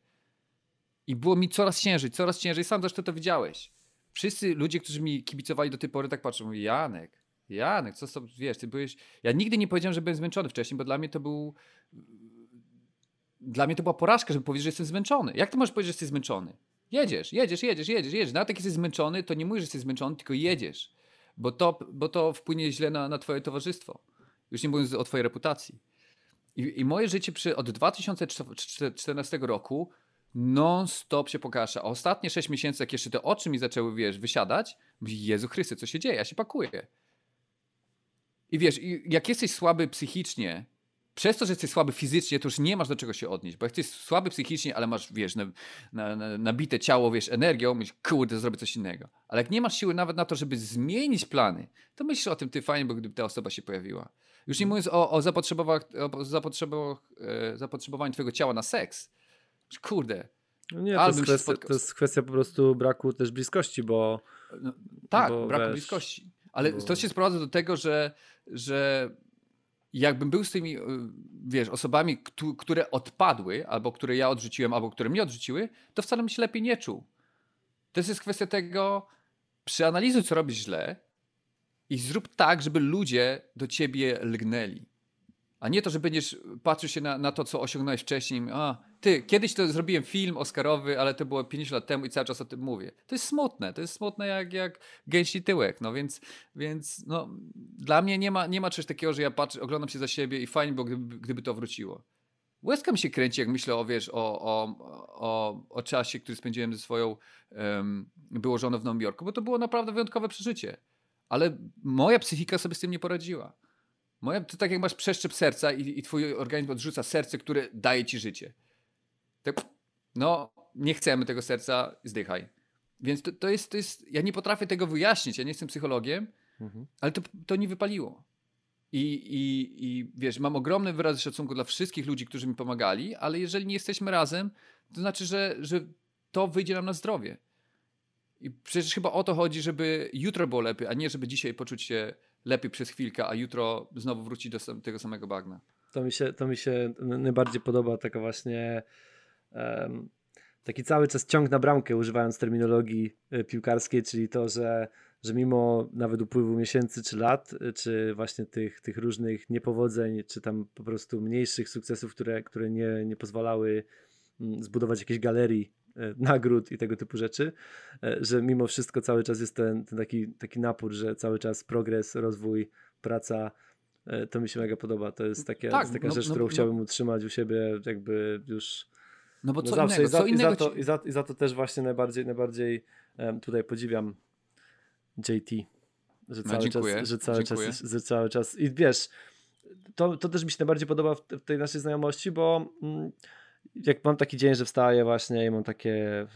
I było mi coraz ciężej, coraz ciężej. Sam zresztą to widziałeś. Wszyscy ludzie, którzy mi kibicowali do tej pory, tak patrzą, mówią, Janek, Janek, co sobie, wiesz, ty byłeś... Ja nigdy nie powiedziałem, że byłem zmęczony wcześniej, bo dla mnie to był... Dla mnie to była porażka, żeby powiedzieć, że jestem zmęczony. Jak ty możesz powiedzieć, że jesteś zmęczony? Jedziesz, jedziesz, jedziesz, jedziesz, jedziesz. Nawet jak jesteś zmęczony, to nie mówisz, że jesteś zmęczony, tylko jedziesz. Bo to, bo to wpłynie źle na, na twoje towarzystwo. Już nie mówiąc o twojej reputacji. I, I, moje życie przy, od 2014 roku non-stop się pokaże. A ostatnie 6 miesięcy, jak jeszcze te oczy mi zaczęły, wiesz, wysiadać, mówię, Jezu Chryste, co się dzieje? Ja się pakuję. I wiesz, jak jesteś słaby psychicznie, przez to, że jesteś słaby fizycznie, to już nie masz do czego się odnieść, bo jak jesteś słaby psychicznie, ale masz, wiesz, na, na, na, nabite ciało, wiesz, energią, myślisz, kurde, zrobię coś innego. Ale jak nie masz siły nawet na to, żeby zmienić plany, to myślisz o tym, ty fajnie, bo gdyby ta osoba się pojawiła. Już nie mhm. mówiąc o, o, zapotrzebowaniu, o zapotrzebowaniu, e, zapotrzebowaniu twojego ciała na seks. Kurde. No nie, to jest, kwestia, to jest, kwestia, po prostu braku też bliskości, bo... No, tak, bo braku bliskości. Ale bo... to się sprowadza do tego, że, że jakbym był z tymi, y, wiesz, osobami, które odpadły, albo które ja odrzuciłem, albo które mnie odrzuciły, to wcale bym się lepiej nie czuł. To jest kwestia tego, przeanalizuj, co robisz źle i zrób tak, żeby ludzie do ciebie lgnęli. A nie to, że będziesz patrzył się na, na to, co osiągnąłeś wcześniej. A, ty, kiedyś to zrobiłem film Oscarowy, ale to było 50 lat temu i cały czas o tym mówię. To jest smutne, to jest smutne jak, jak gęsi tyłek, no więc, więc no, dla mnie nie ma, nie ma czegoś takiego, że ja patrzę, oglądam się za siebie i fajnie było, gdyby, gdyby to wróciło. Łezka mi się kręci, jak myślę o, wiesz, o, o, o, o czasie, który spędziłem ze swoją um, było żoną w Nowym Jorku, bo to było naprawdę wyjątkowe przeżycie. Ale moja psychika sobie z tym nie poradziła. Moja, to tak jak masz przeszczep serca i, i twój organizm odrzuca serce, które daje ci życie. Tak, no, nie chcemy tego serca, zdychaj. Więc to, to, jest, to jest, ja nie potrafię tego wyjaśnić, ja nie jestem psychologiem, mhm. ale to, to nie wypaliło. I, i, I wiesz, mam ogromny wyraz szacunku dla wszystkich ludzi, którzy mi pomagali, ale jeżeli nie jesteśmy razem, to znaczy, że, że to wyjdzie nam na zdrowie. I przecież chyba o to chodzi, żeby jutro było lepiej, a nie żeby dzisiaj poczuć się lepiej przez chwilkę, a jutro znowu wrócić do tego samego bagna. To mi się, to mi się najbardziej podoba taka właśnie taki cały czas ciąg na bramkę, używając terminologii e, piłkarskiej, czyli to, że, że mimo nawet upływu miesięcy czy lat, e, czy właśnie tych, tych różnych niepowodzeń, czy tam po prostu mniejszych sukcesów, które, które nie, nie pozwalały mm, zbudować jakiejś galerii nagród i tego typu rzeczy, że mimo wszystko cały czas jest ten, ten taki, taki napór, że cały czas progres, rozwój, praca, to mi się mega podoba. To jest, takie, tak, jest taka no, rzecz, no, którą no, chciałbym utrzymać u siebie jakby już no bo co no zawsze innego, co i za, innego i za, to, i, za, I za to też właśnie najbardziej, najbardziej um, tutaj podziwiam JT, że no, cały, no, czas, że cały czas, że cały czas i wiesz, to, to też mi się najbardziej podoba w, w tej naszej znajomości, bo mm, jak mam taki dzień, że wstaję właśnie i mam takie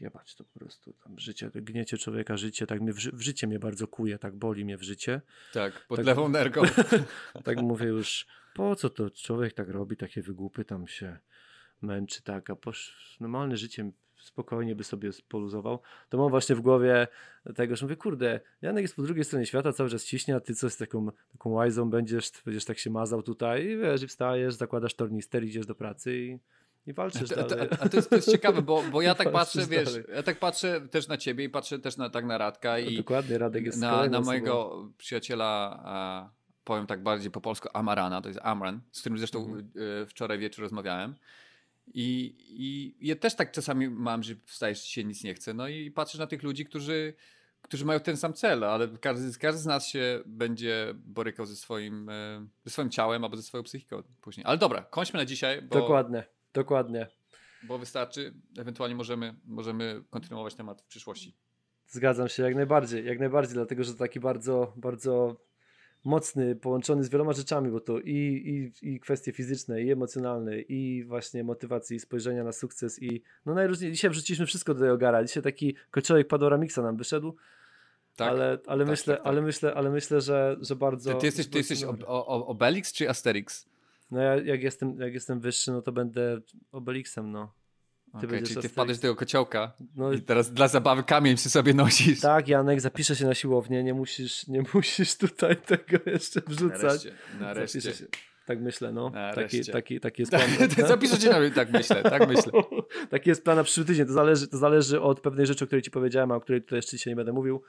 jebać to po prostu tam życie, gniecie człowieka, życie, tak mnie w, w, życie mnie bardzo kuje, tak boli mnie w życie. Tak, pod tak, lewą nerką. tak mówię już, po co to człowiek tak robi, takie wygłupy tam się męczy, tak, a posz, normalne życie spokojnie by sobie poluzował, to mam właśnie w głowie tego, że mówię, kurde, Janek jest po drugiej stronie świata, cały czas ciśnie, a ty coś z taką, taką łajzą będziesz, będziesz tak się mazał tutaj i wiesz, i wstajesz, zakładasz tornister, idziesz do pracy i i walczysz a, dalej. A, a, to, jest, to jest ciekawe, bo, bo ja tak patrzę, wiesz, dalej. ja tak patrzę też na ciebie i patrzę też na, tak na Radka i dokładnie, Radek jest na, na mojego osobą. przyjaciela, a, powiem tak bardziej po polsku, Amarana, to jest Amran, z którym zresztą mhm. E, wczoraj wieczór rozmawiałem i, I ja też tak czasami mam, że wstajesz się nic nie chce. No i patrzysz na tych ludzi, którzy, którzy mają ten sam cel, ale każdy, każdy z nas się będzie borykał ze swoim, e, ze swoim ciałem albo ze swoją psychiką później. Ale dobra, kończmy na dzisiaj. Bo, dokładnie, dokładnie. Bo wystarczy, ewentualnie możemy, możemy kontynuować temat w przyszłości. Zgadzam się jak najbardziej, jak najbardziej, dlatego że to taki bardzo, bardzo mocny, połączony z wieloma rzeczami, bo to i, i, i kwestie fizyczne, i emocjonalne, i właśnie motywacji, i spojrzenia na sukces, i no najróżniej, dzisiaj wrzuciliśmy wszystko do Jogara, dzisiaj taki kociołek Padora Mixa nam wyszedł, tak, ale, ale, tak, myślę, tak, tak. ale myślę, ale myślę, że, że bardzo... Ty, ty jesteś, ty jesteś o, o, Obelix czy Asterix? No ja jak jestem, jak jestem wyższy, no to będę Obelixem, no. Ty okay, czyli ty wpadłeś do tego kociołka no, i teraz dla zabawy kamień przy sobie nosisz. Tak, Janek, zapiszę się na siłownię, nie musisz, nie musisz tutaj tego jeszcze wrzucać. Nareszcie, nareszcie. Się, tak myślę, no. Taki, taki, taki jest plan. Zapiszę cię na tak myślę, tak myślę. taki jest plan na przyszły tydzień. To zależy, to zależy od pewnej rzeczy, o której ci powiedziałem, a o której tutaj jeszcze dzisiaj nie będę mówił,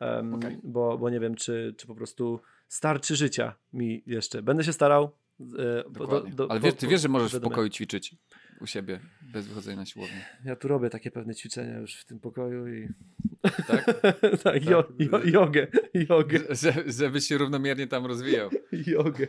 um, okay. bo, bo nie wiem, czy, czy po prostu starczy życia mi jeszcze. Będę się starał. E, do, do, Ale wiesz, ty wiesz, że możesz w pokoju ćwiczyć u siebie, bez wychodzenia na siłownię. Ja tu robię takie pewne ćwiczenia już w tym pokoju i... Tak? tak, jo, jo, jogę, jogę. Że, żebyś się równomiernie tam rozwijał. jogę.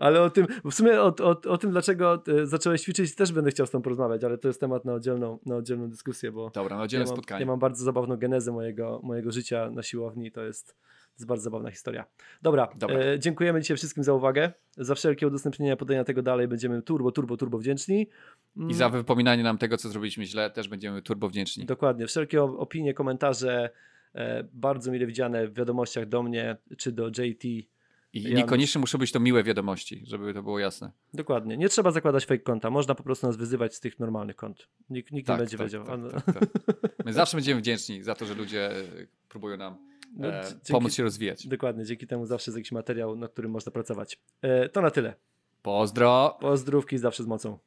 Ale o tym, w sumie o, o, o tym, dlaczego e, zacząłeś ćwiczyć, też będę chciał z tą porozmawiać, ale to jest temat na oddzielną, na oddzielną dyskusję, bo... Dobra, na oddzielne ja mam, spotkanie. Ja mam bardzo zabawną genezę mojego, mojego życia na siłowni, to jest jest bardzo zabawna historia. Dobra, Dobra. E, dziękujemy dzisiaj wszystkim za uwagę. Za wszelkie udostępnienia, podania tego dalej będziemy turbo, turbo, turbo wdzięczni. I za wypominanie nam tego, co zrobiliśmy źle, też będziemy turbo wdzięczni. Dokładnie. Wszelkie opinie, komentarze, e, bardzo mile widziane w wiadomościach do mnie, czy do JT. I niekoniecznie muszą być to miłe wiadomości, żeby to było jasne. Dokładnie. Nie trzeba zakładać fake konta. Można po prostu nas wyzywać z tych normalnych kont. Nikt, nikt tak, nie będzie tak, wiedział. Tak, tak, tak, My zawsze będziemy wdzięczni za to, że ludzie próbują nam no, e, dzięki, pomóc się rozwijać. Dokładnie, dzięki temu zawsze jest jakiś materiał, nad którym można pracować. E, to na tyle. Pozdro. Pozdrówki zawsze z mocą.